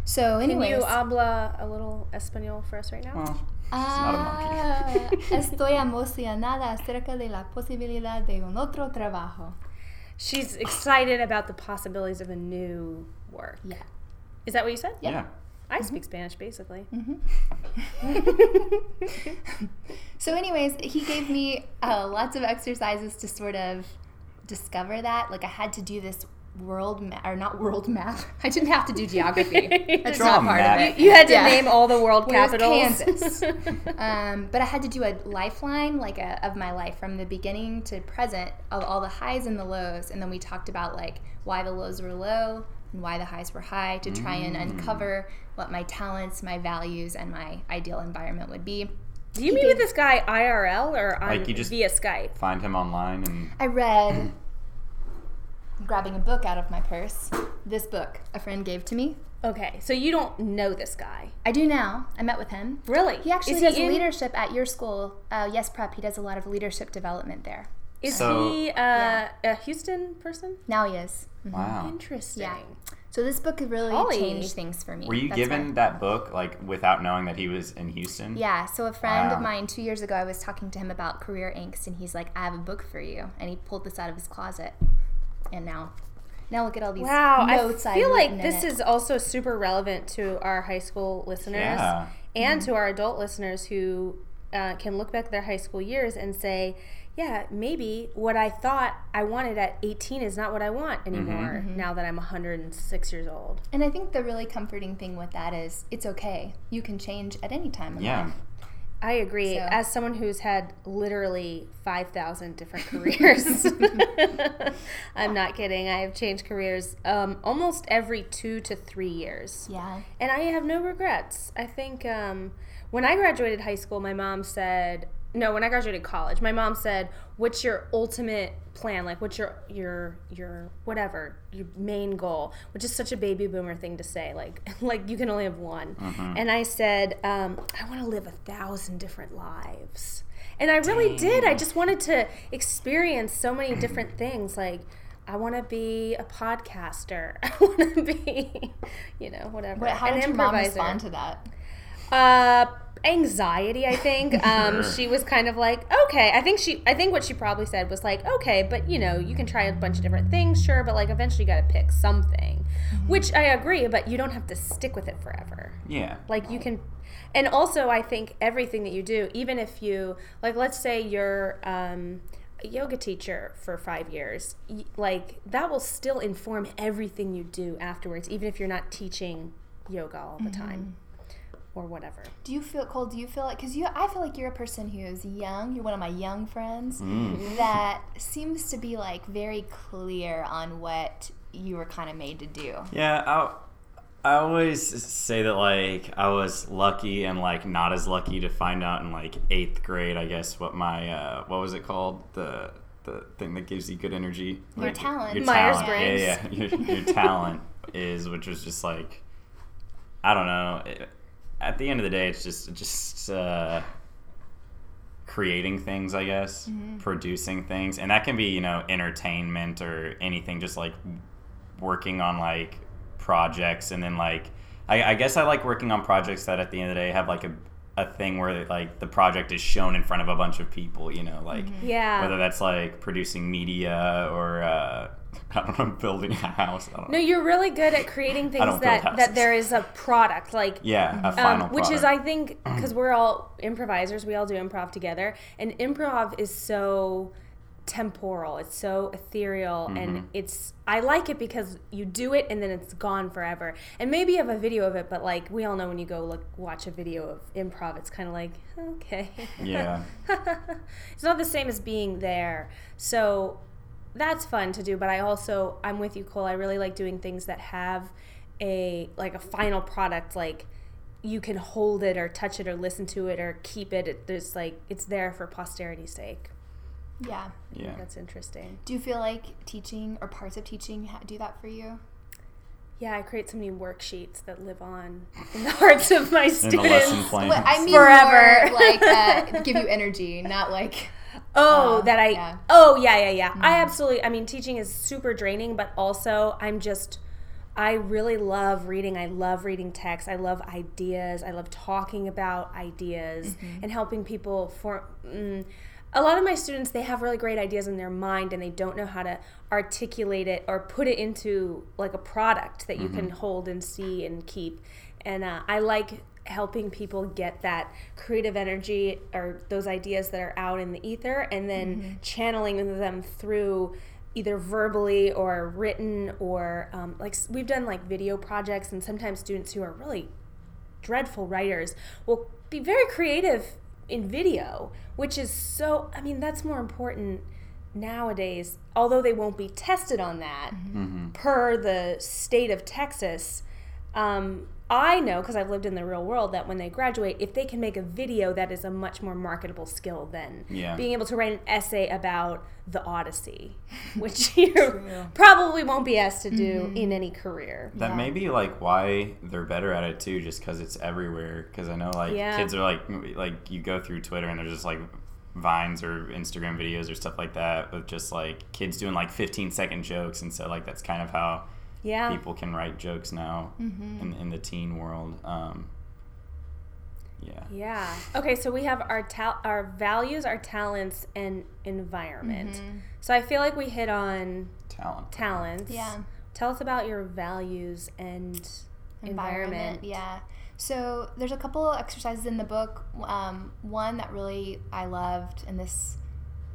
So, Can anyways, you habla a little Espanol for us right now? Well, she's not a monkey. Ah, estoy emocionada acerca de la posibilidad de un otro trabajo. She's excited about the possibilities of a new work. Yeah. Is that what you said? yeah. I speak Spanish basically. So, anyways, he gave me uh, lots of exercises to sort of discover that. Like, I had to do this world map, or not world map. I didn't have to do geography. That's Draw not part map. of it. You had to Yeah. name all the world Where's capitals. Kansas? um, but I had to do a lifeline, like a, of my life from the beginning to present, of all the highs and the lows, and then we talked about like why the lows were low and why the highs were high to try and uncover what my talents, my values, and my ideal environment would be. Do you meet with this guy IRL or on Like you just- via Skype? Find him online and I read, grabbing a book out of my purse, this book a friend gave to me. Okay, so you don't know this guy. I do now. I met with him. Really? He actually Is does in- leadership at your school, uh, Yes Prep. He does a lot of leadership development there. Is So- he uh, a Houston person? Now he is. wow. Interesting. Yeah. So this book really Holly. change things for me. Were you That's given why- that book like without knowing that he was in Houston? Yeah. So a friend of mine two years ago, I was talking to him about career angst, and he's like, "I have a book for you," and he pulled this out of his closet, and now Now look at all these Wow, notes I I've feel like this is also super relevant to our high school listeners Yeah. and to our adult listeners who uh, can look back at their high school years and say, yeah, maybe what I thought I wanted at 18 is not what I want anymore now that I'm 106 years old. And I think the really comforting thing with that is it's okay. You can change at any time in Yeah. life. I agree. So- As someone who's had literally 5,000 different careers, I'm not kidding. I have changed careers um, almost every two to three years. Yeah. And I have no regrets. I think um, when I graduated high school, my mom said, no, when I graduated college, my mom said, "What's your ultimate plan? Like, what's your your your whatever your main goal?" Which is such a baby boomer thing to say. Like, like you can only have one. And I said, um, "I want to live a thousand different lives." And I really did. I just wanted to experience so many different things. Like, I want to be a podcaster. I want to be, you know, whatever. But how did your mom respond to that? Uh, anxiety. I think um, she was kind of like, okay. I think she. I think what she probably said was like, okay, but you know, you can try a bunch of different things, sure, but like eventually you got to pick something. Which I agree, but you don't have to stick with it forever. Yeah. Like you can, and also I think everything that you do, even if you like, let's say you're um, a yoga teacher for five years, y- like that will still inform everything you do afterwards, even if you're not teaching yoga all the time or whatever. Do you feel cold? Do you feel like because you? I feel like you're a person who is young. You're one of my young friends that seems to be like very clear on what you were kind of made to do. Yeah, I, I always say that like I was lucky and like not as lucky to find out in like eighth grade. I guess what my uh, what was it called the the thing that gives you good energy. Your Like, talent. Your Myers talent. Briggs. Yeah, yeah. Your, your talent is, which was just like, I don't know. It- at the end of the day, it's just just uh, creating things, I guess, producing things, and that can be you know entertainment or anything. Just like working on like projects, and then like I, I guess I like working on projects that at the end of the day have like a a thing where like the project is shown in front of a bunch of people. You know, like Yeah. whether that's like producing media or uh, I don't know, building a house. No, you're really good at creating things that that there is a product like Yeah, a final um, which is. I think because we're all improvisers, we all do improv together, and improv is so temporal. It's so ethereal, Mm-hmm. and it's I like it because you do it and then it's gone forever. And maybe you have a video of it, but like we all know when you go look watch a video of improv, it's kind of like okay, Yeah. it's not the same as being there. So that's fun to do, but I also I'm with you, Cole. I really like doing things that have a like a final product like you can hold it or touch it or listen to it or keep it. it there's like it's there for posterity's sake. Yeah. Yeah. That's interesting. Do you feel like teaching or parts of teaching do that for you? Yeah, I create so many worksheets that live on in the hearts of my In students. the lesson plan. Well, I mean Forever. more like uh, give you energy, not like Oh, Uh, that I. yeah. Oh, yeah, yeah, yeah. I absolutely. I mean, teaching is super draining, but also I'm just. I really love reading. I love reading text. I love ideas. I love talking about ideas and helping people for. Mm, a lot of my students they have really great ideas in their mind and they don't know how to articulate it or put it into like a product that you can hold and see and keep and uh, i like helping people get that creative energy or those ideas that are out in the ether and then channeling them through either verbally or written or um, like we've done like video projects and sometimes students who are really dreadful writers will be very creative in video, which is so, I mean, that's more important nowadays, although they won't be tested on that per the state of Texas. Um, I know because I've lived in the real world that when they graduate, if they can make a video, that is a much more marketable skill than Yeah. being able to write an essay about the Odyssey, which you probably won't be asked to do mm-hmm. in any career. That Yeah. may be like why they're better at it too, just because it's everywhere. Because I know like Yeah. kids are like like you go through Twitter and there's just like vines or Instagram videos or stuff like that with just like kids doing like 15 second jokes, and so like that's kind of how Yeah. people can write jokes now in in the teen world. Um, yeah. Yeah. Okay, so we have our tal- our values, our talents, and environment. So I feel like we hit on Talent. talents. Yeah. Tell us about your values and environment. Yeah. So there's a couple exercises in the book. Um, one that really I loved, and this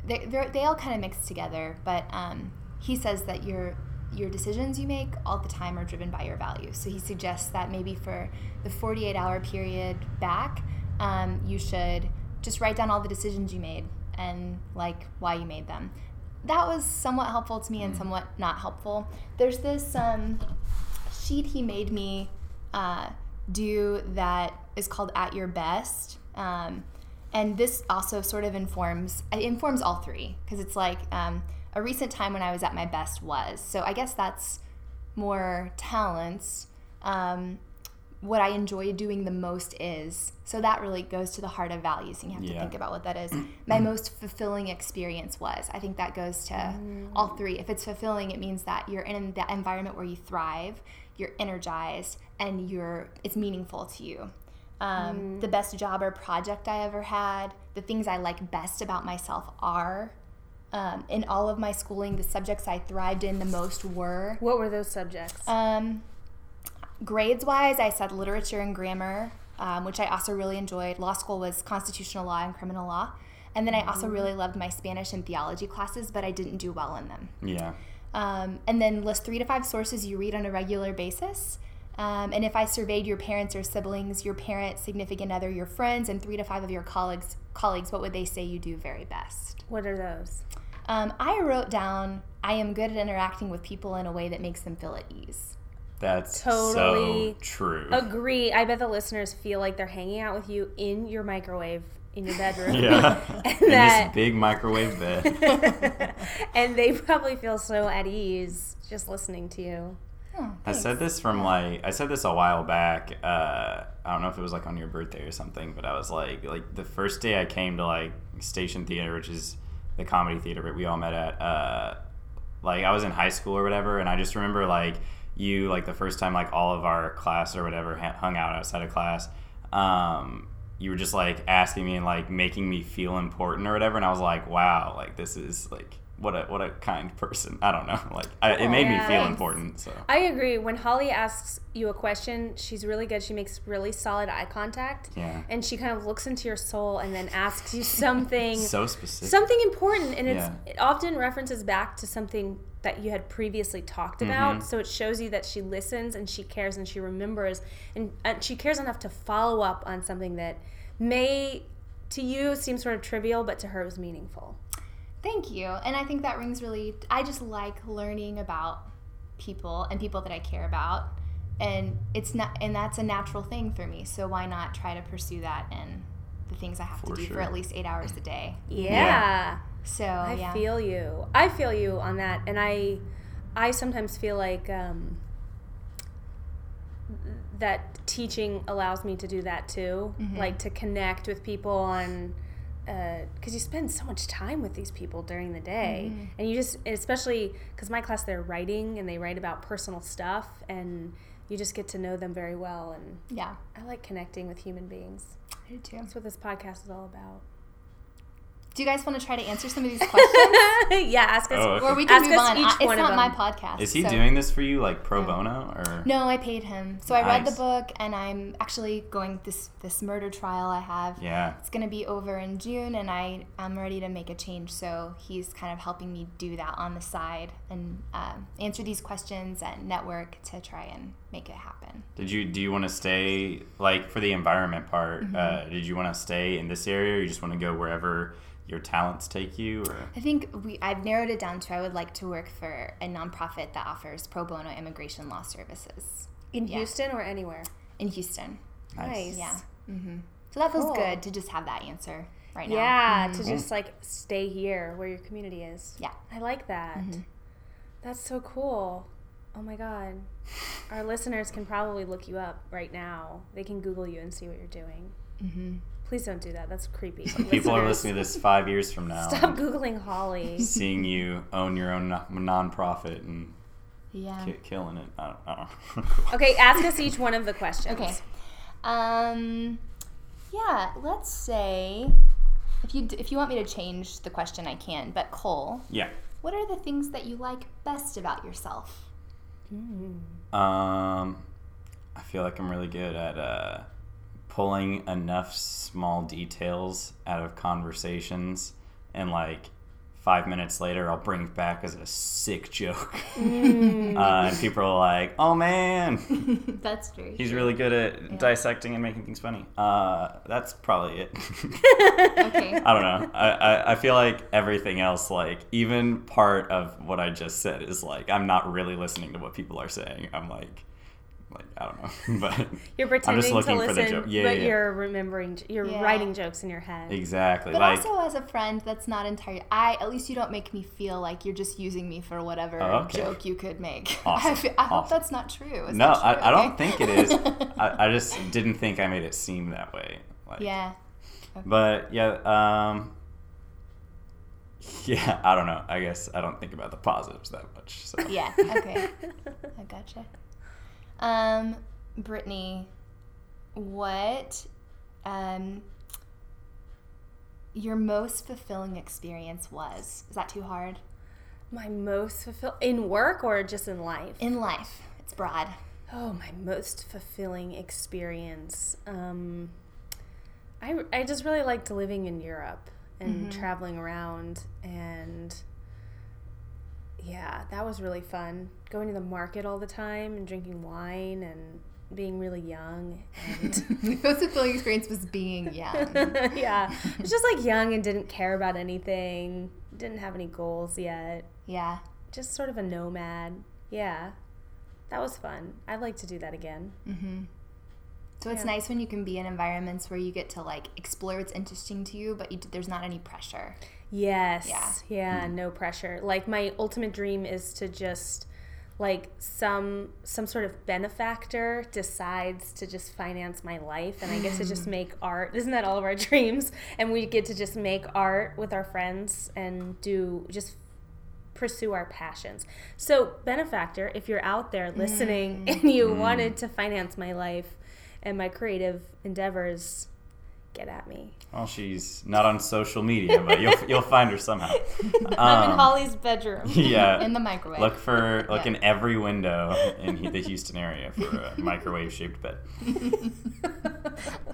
they they're- they all kind of mix together. But um, he says that your your decisions you make all the time are driven by your values. So he suggests that maybe for the 48 hour period back, um, you should just write down all the decisions you made and like why you made them. That was somewhat helpful to me and somewhat not helpful. There's this um, sheet he made me uh, do that is called At Your Best. Um, and this also sort of informs it informs all three because it's like um, a recent time when I was at my best was. So I guess that's more talents. Um, what I enjoy doing the most is. So that really goes to the heart of values, and you have to think about what that is. My most fulfilling experience was. I think that goes to all three. If it's fulfilling, it means that you're in that environment where you thrive, you're energized, and you're it's meaningful to you. Um, The best job or project I ever had, the things I like best about myself are. Um, in all of my schooling, the subjects I thrived in the most were What were those subjects? um, grades wise, I said literature and grammar, um, which I also really enjoyed. Law school was constitutional law and criminal law. And then I also really loved my Spanish and theology classes, but I didn't do well in them. Yeah. Um, and then list three to five sources you read on a regular basis. Um, and if I surveyed your parents or siblings, your parent, significant other, your friends, and three to five of your colleagues, colleagues, what would they say you do very best? what are those? Um, I wrote down, I am good at interacting with people in a way that makes them feel at ease. That's Totally so true. Agree. I bet the listeners feel like they're hanging out with you in your microwave in your bedroom. yeah. and In that this big microwave bed. and they probably feel so at ease just listening to you. Oh, I said this from like I said this a while back. Uh, I don't know if it was like on your birthday or something, but I was like like the first day I came to like Station Theater, which is the comedy theater that we all met at. Uh, like I was in high school or whatever, and I just remember like you like the first time like all of our class or whatever ha- hung out outside of class. Um, you were just like asking me and like making me feel important or whatever, and I was like, wow, like this is like what a what a kind person. I don't know, like I, it made me feel Thanks. important. So. I agree. When Holly asks you a question, she's really good. She makes really solid eye contact. Yeah. And she kind of looks into your soul and then asks you something so specific. something important and it's Yeah. it often references back to something that you had previously talked about Mm-hmm. so it shows you that she listens and she cares and she remembers and, and she cares enough to follow up on something that may to you seem sort of trivial but to her was meaningful Thank you. And I think that rings really, I just like learning about people and people that I care about. And it's not, and that's a natural thing for me. So why not try to pursue that in the things I have For to do sure. for at least eight hours a day? yeah, So i yeah. feel you i feel you on that and i i sometimes feel like um that teaching allows me to do that too like to connect with people on Uh, because you spend so much time with these people during the day mm-hmm. and you just especially because my class they're writing and they write about personal stuff and you just get to know them very well and yeah. i like connecting with human beings I do too. that's what this podcast is all about Do you guys want to try to answer some of these questions? yeah ask us Oh, okay. or we can Ask move us on. each I- it's one of not my them. podcast. Is he so- doing this for you like pro bono or? No, I paid him. So I read the book and I'm actually going this this murder trial I have. Yeah. It's going to be over in June, and I am ready to make a change. So he's kind of helping me do that on the side and um, answer these questions and network to try and make it happen. Did you do you want to stay like for the environment part? Mm-hmm. Uh, did you want to stay in this area, or you just want to go wherever your talents take you? Or I think we I've narrowed it down to I would like to work for a nonprofit that offers pro bono immigration law services in Yeah. houston or anywhere in Houston. nice Yeah. Mm-hmm. So that feels Cool. good to just have that answer right now. Yeah, to mm-hmm. just like stay here where your community is. Yeah. I like that. Mm-hmm. That's so cool. Oh my god. Our listeners can probably look you up right now. They can Google you and see what you're doing. Mm-hmm. Please don't do that. That's creepy. people are listening to this five years from now, Stop Googling Holly. seeing you own your own non- nonprofit and Yeah. ki- killing it. I don't, I don't know. Okay, ask us each one of the questions. Okay. Um, yeah, let's say if you d- if you want me to change the question, I can. But Cole, yeah. what are the things that you like best about yourself? Um, I feel like I'm really good at uh, pulling enough small details out of conversations, and like five minutes later, I'll bring it back as a sick joke, uh, and people are like, "Oh man, That's true. he's really good at dissecting and making things funny." Uh, that's probably it. okay. I don't know. I, I, I feel like everything else, like even part of what I just said, is like I'm not really listening to what people are saying. I'm like, like I don't know, but You're I'm pretending just looking to for the listen, joke. Yeah, but yeah, you're remembering, you're Yeah. writing jokes in your head. exactly. But like also as a friend, that's not entirely. I at least you don't make me feel like you're just using me for whatever Oh, okay. joke you could make. Awesome, I, feel, I hope that's not true. Is no, that true? I, I don't think it is. I, I just didn't think I made it seem that way. Like, yeah. But yeah, um, yeah. I don't know. I guess I don't think about the positives that much. So. Yeah. Okay. I gotcha. Um, Brittany, what, um, your most fulfilling experience was? Is that too hard? My most fulfill in work or just in life? In life, it's broad. Oh, my most fulfilling experience. Um, I, I just really liked living in Europe and traveling around. And yeah, that was really fun. Going to the market all the time and drinking wine and being really young. And The most fulfilling experience was being young. yeah, it was just like young and didn't care about anything, didn't have any goals yet. yeah. Just sort of a nomad. Yeah, that was fun. I'd like to do that again. Mm-hmm. So it's Yeah. nice when you can be in environments where you get to like explore what's interesting to you, but you, there's not any pressure. Yes. Yeah. Yeah. Mm. no pressure. Like my ultimate dream is to just like some some sort of benefactor decides to just finance my life and I get to just mm. make art. Isn't that all of our dreams? And we get to just make art with our friends and do just pursue our passions. So, benefactor, if you're out there listening mm. and you wanted to finance my life and my creative endeavors, get at me. Well, she's not on social media, but you'll you'll find her somehow. I'm in Um, Holly's bedroom. Yeah. In the microwave. Look for look Yeah. in every window in the Houston area for a microwave shaped bed.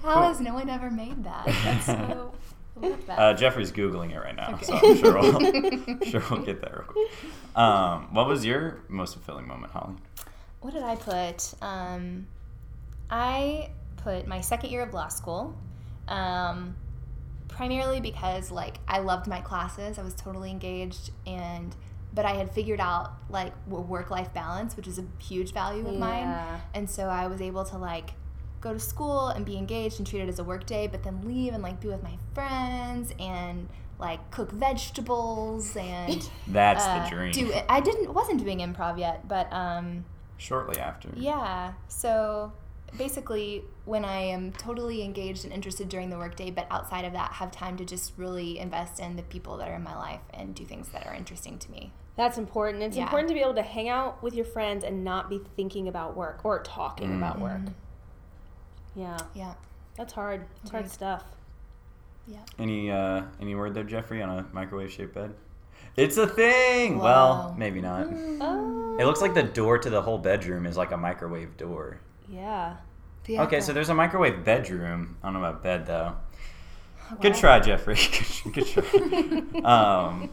How has no one ever made that? That's so. I love that. Uh, Jeffrey's googling it right now, Okay. so I'm sure we'll, sure we'll get that real quick. Um, what was your most fulfilling moment, Holly? what did I put? Um, I put my second year of law school. Um, primarily because like I loved my classes. I was totally engaged and but I had figured out like work life balance, which is a huge value of mine. And so I was able to like go to school and be engaged and treat it as a work day, but then leave and like be with my friends and like cook vegetables and That's uh, the dream. do it. I didn't wasn't doing improv yet, but um Shortly after. yeah. So basically, when I am totally engaged and interested during the workday, but outside of that, have time to just really invest in the people that are in my life and do things that are interesting to me. That's important. It's Yeah. important to be able to hang out with your friends and not be thinking about work or talking about work. Yeah, Yeah. that's hard. It's hard stuff. Yeah. Any uh, any word there, Jeffrey, on a microwave shaped bed? It's a thing. Whoa. Well, maybe not. Oh, It looks like the door to the whole bedroom is like a microwave door. Yeah. Okay, so there's a microwave bedroom. I don't know about bed though. Oh, Good try, Jeffrey. Good try. um,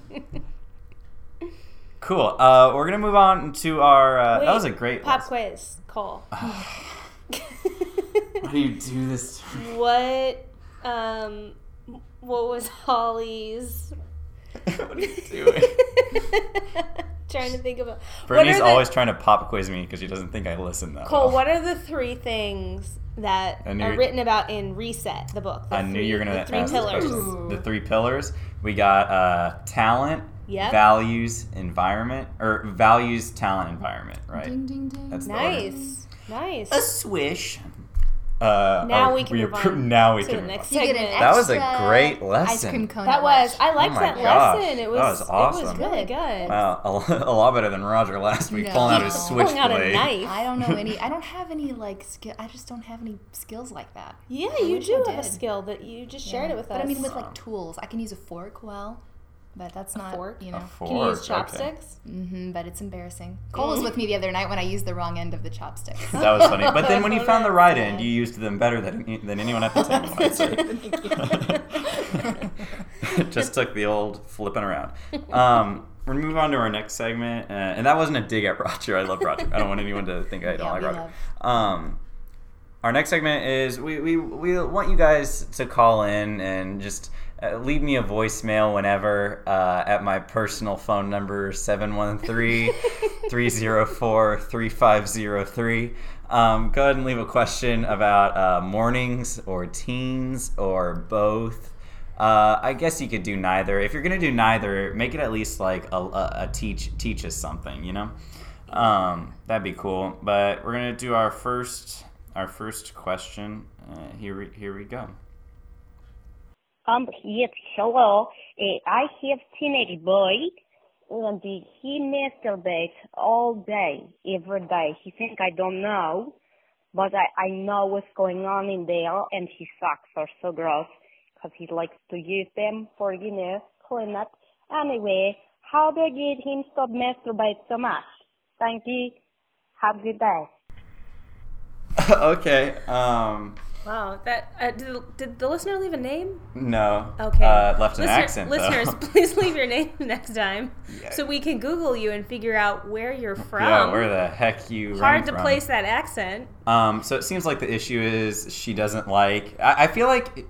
cool. Uh, we're gonna move on to our. Uh, that was a great. pop lesson. quiz. Cole. Why do you do this? what um what was Holly's what are you doing? Trying to think about Brittany's what the, always trying to pop quiz me because she doesn't think I listen that Cole, well. what are the three things that I are written about in Reset, the book? The I knew you were gonna the three ask pillars. question. The three pillars. We got uh, talent, Yep. values, environment, or values, talent, environment. Right. Ding ding ding. That's the. Nice. Nice. A swish. Uh, Now oh, we can move appro- Now we to can. the move next. You get an segment. That was a extra great Ice lesson. cream cone. That was. I liked my that gosh. lesson. It That was. was It was really good. Wow, a, a lot better than Roger last week, No. pulling out his switchblade. A knife. I don't know any. I don't have any like skill. I just don't have any skills like that. Yeah, I you do I have a skill that you just shared Yeah. it with but us. But I mean, with like tools, I can use a fork well. But that's not fork? you A know. fork. Can you use okay. chopsticks? hmm but it's embarrassing. Cole was with me the other night when I used the wrong end of the chopsticks. That was funny. But then when you found the right end, you used them better than than anyone at the table. I'd say. Just took the old flipping around. Um, we're gonna move on to our next segment, uh, and that wasn't a dig at Roger. I love Roger. I don't want anyone to think I don't Yeah, like Roger. Um, our next segment is we, we, we want you guys to call in and just uh, leave me a voicemail whenever uh, at my personal phone number 713-304-3503 um, go ahead and leave a question about uh, mornings or teens or both uh, I guess you could do neither. If you're gonna do neither, make it at least like a, a, a teach teach us something, you know. Um, that'd be cool. But we're gonna do our first our first question. Uh, here here we go. Um, yes, hello. Uh, I have teenage boy, and he masturbates all day, every day. He think I don't know, but I, I know what's going on in there, and his socks are so gross, because he likes to use them for, you know, clean up. Anyway, how do I get him stop masturbate so much? Thank you. Have a good day. okay. Um, Wow, that uh, did, did the listener leave a name? no. Okay. Uh, left an Listener- accent. though. Listeners, please leave your name next time, Yeah. so we can Google you and figure out where you're from. yeah, where the heck you? Hard to from. place that accent. Um, so it seems like the issue is she doesn't like. I, I feel like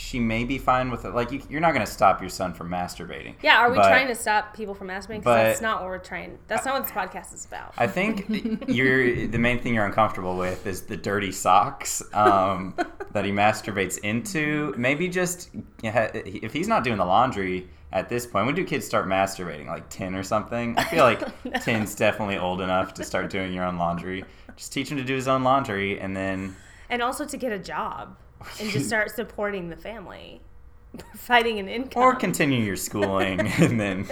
she may be fine with it. Like you, you're not going to stop your son from masturbating. Yeah, are we But trying to stop people from masturbating? 'Cause but- that's not what we're trying. That's not what this podcast is about. I think you're the main thing you're uncomfortable with is the dirty socks um, that he masturbates into. Maybe just if he's not doing the laundry at this point, when do kids start masturbating? Like ten or something? I feel like ten's definitely old enough to start doing your own laundry. Just teach him to do his own laundry, and then and also to get a job and just start supporting the family, providing an income. or continue your schooling, and then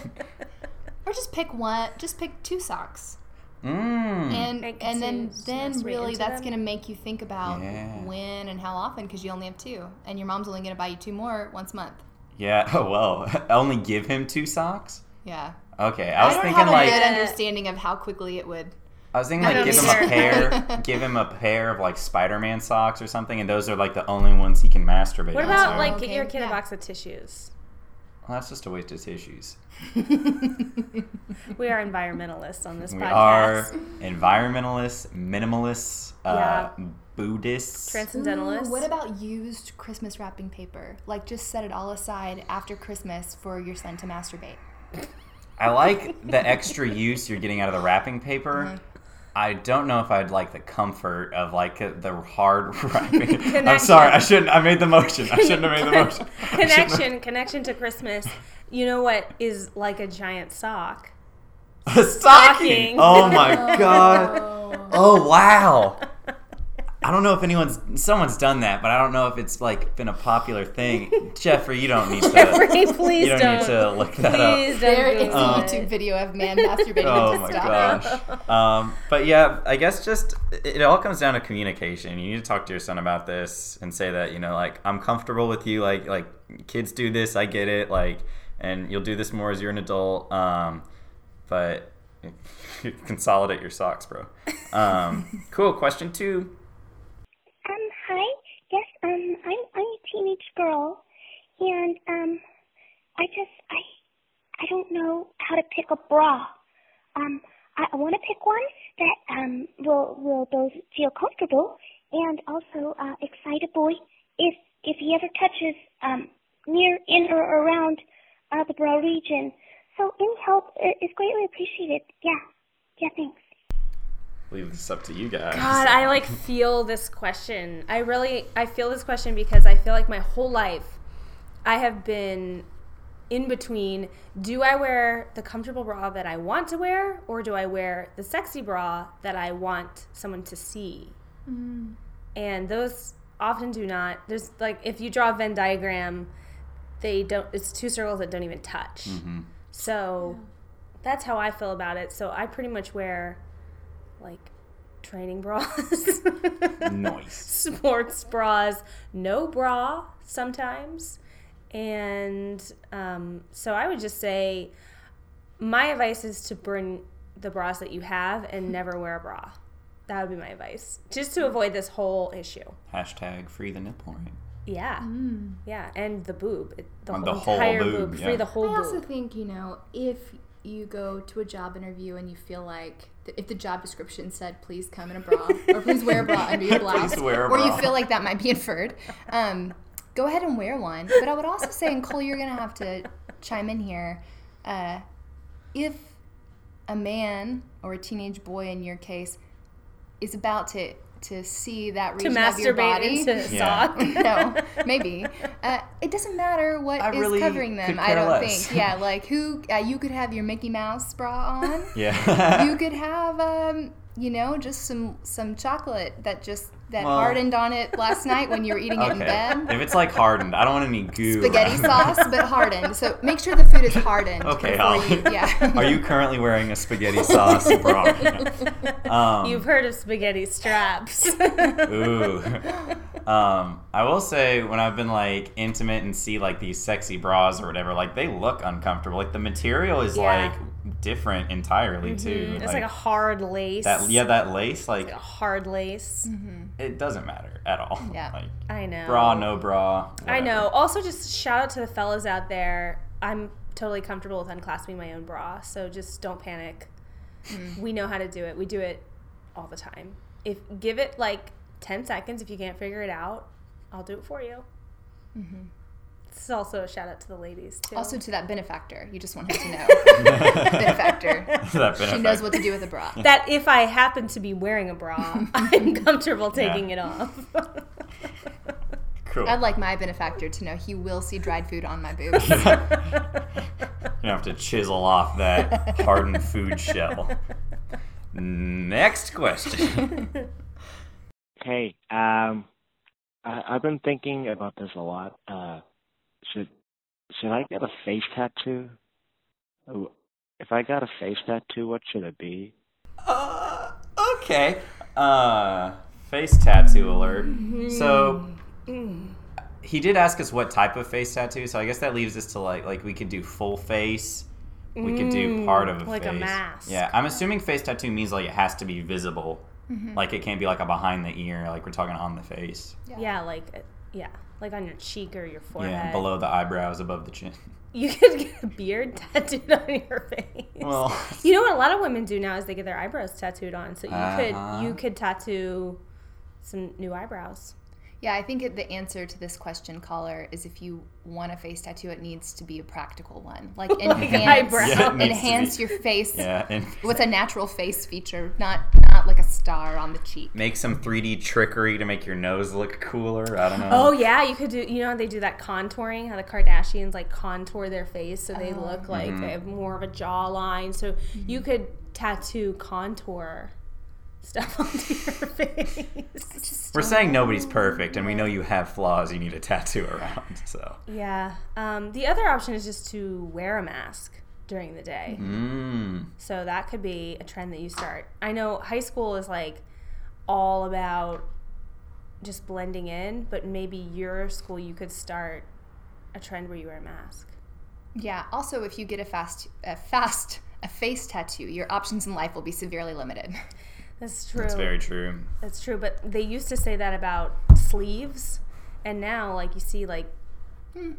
Or just pick one. Just pick two socks. mm, and And and then then really that's gonna make you think about Yeah. when and how often because you only have two and your mom's only gonna buy you two more once a month yeah. Oh well, only give him two socks. yeah Okay, I was don't thinking have a like good understanding of how quickly it would I was thinking like don't give him a pair, give him a pair of like Spider-Man socks or something, and those are like the only ones he can masturbate. what in. about like okay, get your kid yeah. a box of tissues? Well, that's just a waste of tissues. We are environmentalists on this We podcast. are environmentalists, minimalists, uh, Buddhists. Transcendentalists. Ooh, what about used Christmas wrapping paper? Like just set it all aside after Christmas for your son to masturbate. I like the extra use you're getting out of the wrapping paper. Mm-hmm. I don't know if I'd like the comfort of like uh, the hard wrapping. I'm sorry, I shouldn't. I made the motion. I shouldn't have made the motion. I shouldn't have- connection connection to Christmas. You know what is like a giant sock? A stocking. Stocking. Oh my god. Oh wow. I don't know if anyone's someone's done that, but I don't know if it's like been a popular thing. Jeffrey, you don't need to. Jeffrey, please you don't, don't. need to look that up. Please don't There is a Um, it. YouTube video of man masturbating Oh my stuff. gosh. Um, but yeah, I guess just it it all comes down to communication. You need to talk to your son about this and say that you know, like I'm comfortable with you. Like like kids do this, I get it. Like, and you'll do this more as you're an adult. Um, but consolidate your socks, bro. Um, cool. Question two. Um, I'm I'm a teenage girl, and um, I just I I don't know how to pick a bra. Um, I, I want to pick one that um will will both feel comfortable and also uh, excitable if if he ever touches um near in or around uh, the bra region. So any help is greatly appreciated. Yeah, yeah, thanks. Leave this up to you guys. God, I like feel this question. I really I feel this question because I feel like my whole life I have been in between do I wear the comfortable bra that I want to wear or do I wear the sexy bra that I want someone to see? Mm. And those often do not. There's like if you draw a Venn diagram, they don't it's two circles that don't even touch. Mm-hmm. So that's how I feel about it. So I pretty much wear like training bras, Nice. sports bras, no bra sometimes, And um, so I would just say my advice is to burn the bras that you have and hmm. never wear a bra. That would be my advice, just to hmm. avoid this whole issue. Hashtag free the nipple ring. Yeah, hmm. yeah, and the boob, it, the, whole the whole entire boob, boob, yeah. free the whole I also boob. think you know if you go to a job interview and you feel like th- if the job description said please come in a bra or please wear a bra under your blouse wear a or you feel like that might be inferred um, go ahead and wear one but i would also say and cole you're gonna have to chime in here uh, if a man or a teenage boy in your case is about to to see that To region of your masturbate body into Yeah. sock. no, maybe. Uh, it doesn't matter what I is really covering them. could I don't less. think. Yeah, like who? Uh, you could have your Mickey Mouse bra on. Yeah. you could have, um, you know, just some some chocolate that just that Well- hardened on it last night when you were eating it in bed. If it's like hardened, I don't want any goo. Spaghetti sauce, but hardened. So make sure the food is hardened. Okay, you, yeah. Are you currently wearing a spaghetti sauce bra? Um, You've heard of spaghetti straps. Ooh. Um, I will say when I've been like intimate and see like these sexy bras or whatever, like they look uncomfortable. Like the material is Yeah. like different entirely mm-hmm. too. it's like, a hard lace. that yeah that lace like a hard lace. Mm-hmm. it doesn't matter at all. Yeah. Like I know. bra no bra. I know. Also, just shout out to the fellas out there. I'm totally comfortable with unclasping my own bra, so just don't panic. Mm. We know how to do it. We do it all the time. If give it like ten seconds. If you can't figure it out, I'll do it for you. This is also a shout out to the ladies too. Also to that benefactor, you just want him to know. benefactor. that She knows what to do with a bra. that if I happen to be wearing a bra, I'm comfortable taking it off. Cool. I'd like my benefactor to know he will see dried food on my boobs. You have to chisel off that hardened food shell. Next question. Hey, um, I, I've been thinking about this a lot. Uh, should should I get a face tattoo? Oh, If I got a face tattoo, what should it be? Uh, okay. Uh, face tattoo alert. So he did ask us what type of face tattoo. So I guess that leaves us to like like we could do full face. We could do part of a like a face. mask. Yeah, I'm assuming face tattoo means like it has to be visible. Like it can't be like a behind the ear. Like we're talking on the face. yeah, like uh, yeah, like on your cheek or your forehead. Yeah, below the eyebrows, above the chin. You could get a beard tattooed on your face. Well, you know what a lot of women do now is they get their eyebrows tattooed on. So you Uh-huh. could you could tattoo some new eyebrows. Yeah, I think the answer to this question, caller, is if you want a face tattoo, it needs to be a practical one. Like enhance, eyebrow. Yeah, it needs to enhance your face yeah, and with a natural face feature, not not like a star on the cheek. make some 3D trickery to make your nose look cooler. I don't know. Oh yeah, you could do. You know they do that contouring. How the Kardashians like contour their face so they look like Mm-hmm. they have more of a jawline. So you could tattoo contour stuff onto your face. We're saying nobody's perfect, and we know you have flaws you need a tattoo around. So, yeah. Um, the other option is just to wear a mask during the day. mm, So that could be a trend that you start. I know high school is like all about just blending in, but maybe your school you could start a trend where you wear a mask. Yeah. Also, if you get a fast, a fast, a face tattoo, your options in life will be severely limited. That's true. that's very true. That's true. But they used to say that about sleeves, and now like you see like, Hmm.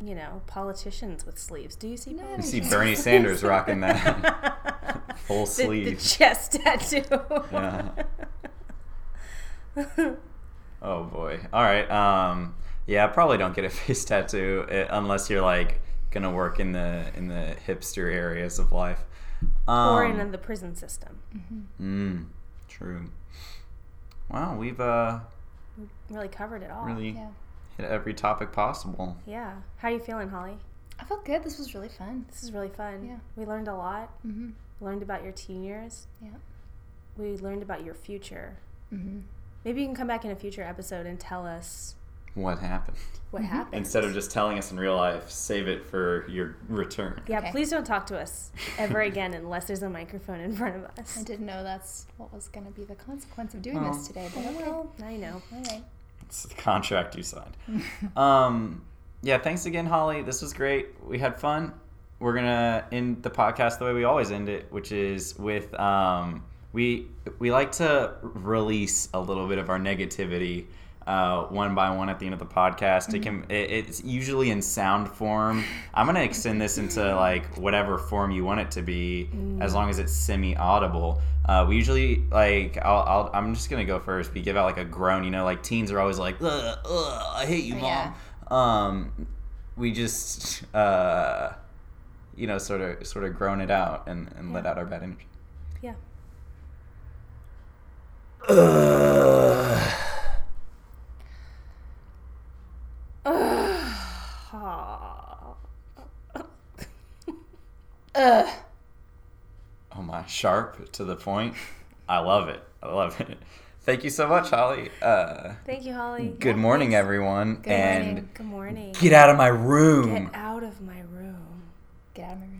you know, politicians with sleeves. Do you see? You see Bernie Sanders rocking that full the, the sleeve. chest tattoo. Yeah. Oh boy. All right. Um. Yeah. Probably don't get a face tattoo uh, unless you're like gonna work in the in the hipster areas of life. Um, or in the prison system. Mm-hmm. Mm, true. Wow, we've uh Really covered it all. really Yeah. hit every topic possible. Yeah. How are you feeling, Holly? I felt good. This was really fun. This is really fun. Yeah. We learned a lot. Mm-hmm. Learned about your teen years. Yeah. We learned about your future. Mm-hmm. Maybe you can come back in a future episode and tell us What happened? what happened. Instead of just telling us in real life, save it for your return. yeah, Okay. please don't talk to us ever again unless there's a microphone in front of us. I didn't know that's what was going to be the consequence of doing Well. this today, but okay. Well, I know. All right. It's the contract you signed. um, yeah, thanks again, Holly. This was great. We had fun. We're gonna end the podcast the way we always end it, which is with um, we we like to release a little bit of our negativity uh, one by one at the end of the podcast. It can it, it's usually in sound form. I'm gonna extend this into like whatever form you want it to be, as long as it's semi audible. Uh, we usually like I'll, I'll I'm just gonna go first. We give out like a groan. You know, like teens are always like, ugh, ugh, I hate you, mom. Yeah. Um, we just uh, you know, sort of sort of groan it out and, and let out our bad energy. Yeah. Ugh. Oh my, sharp to the point. I love it. I love it. Thank you so much, Holly. Uh, Thank you, Holly. good morning, everyone, Good and morning. Good morning. get out of my room. Get out of my room. Get out of my room.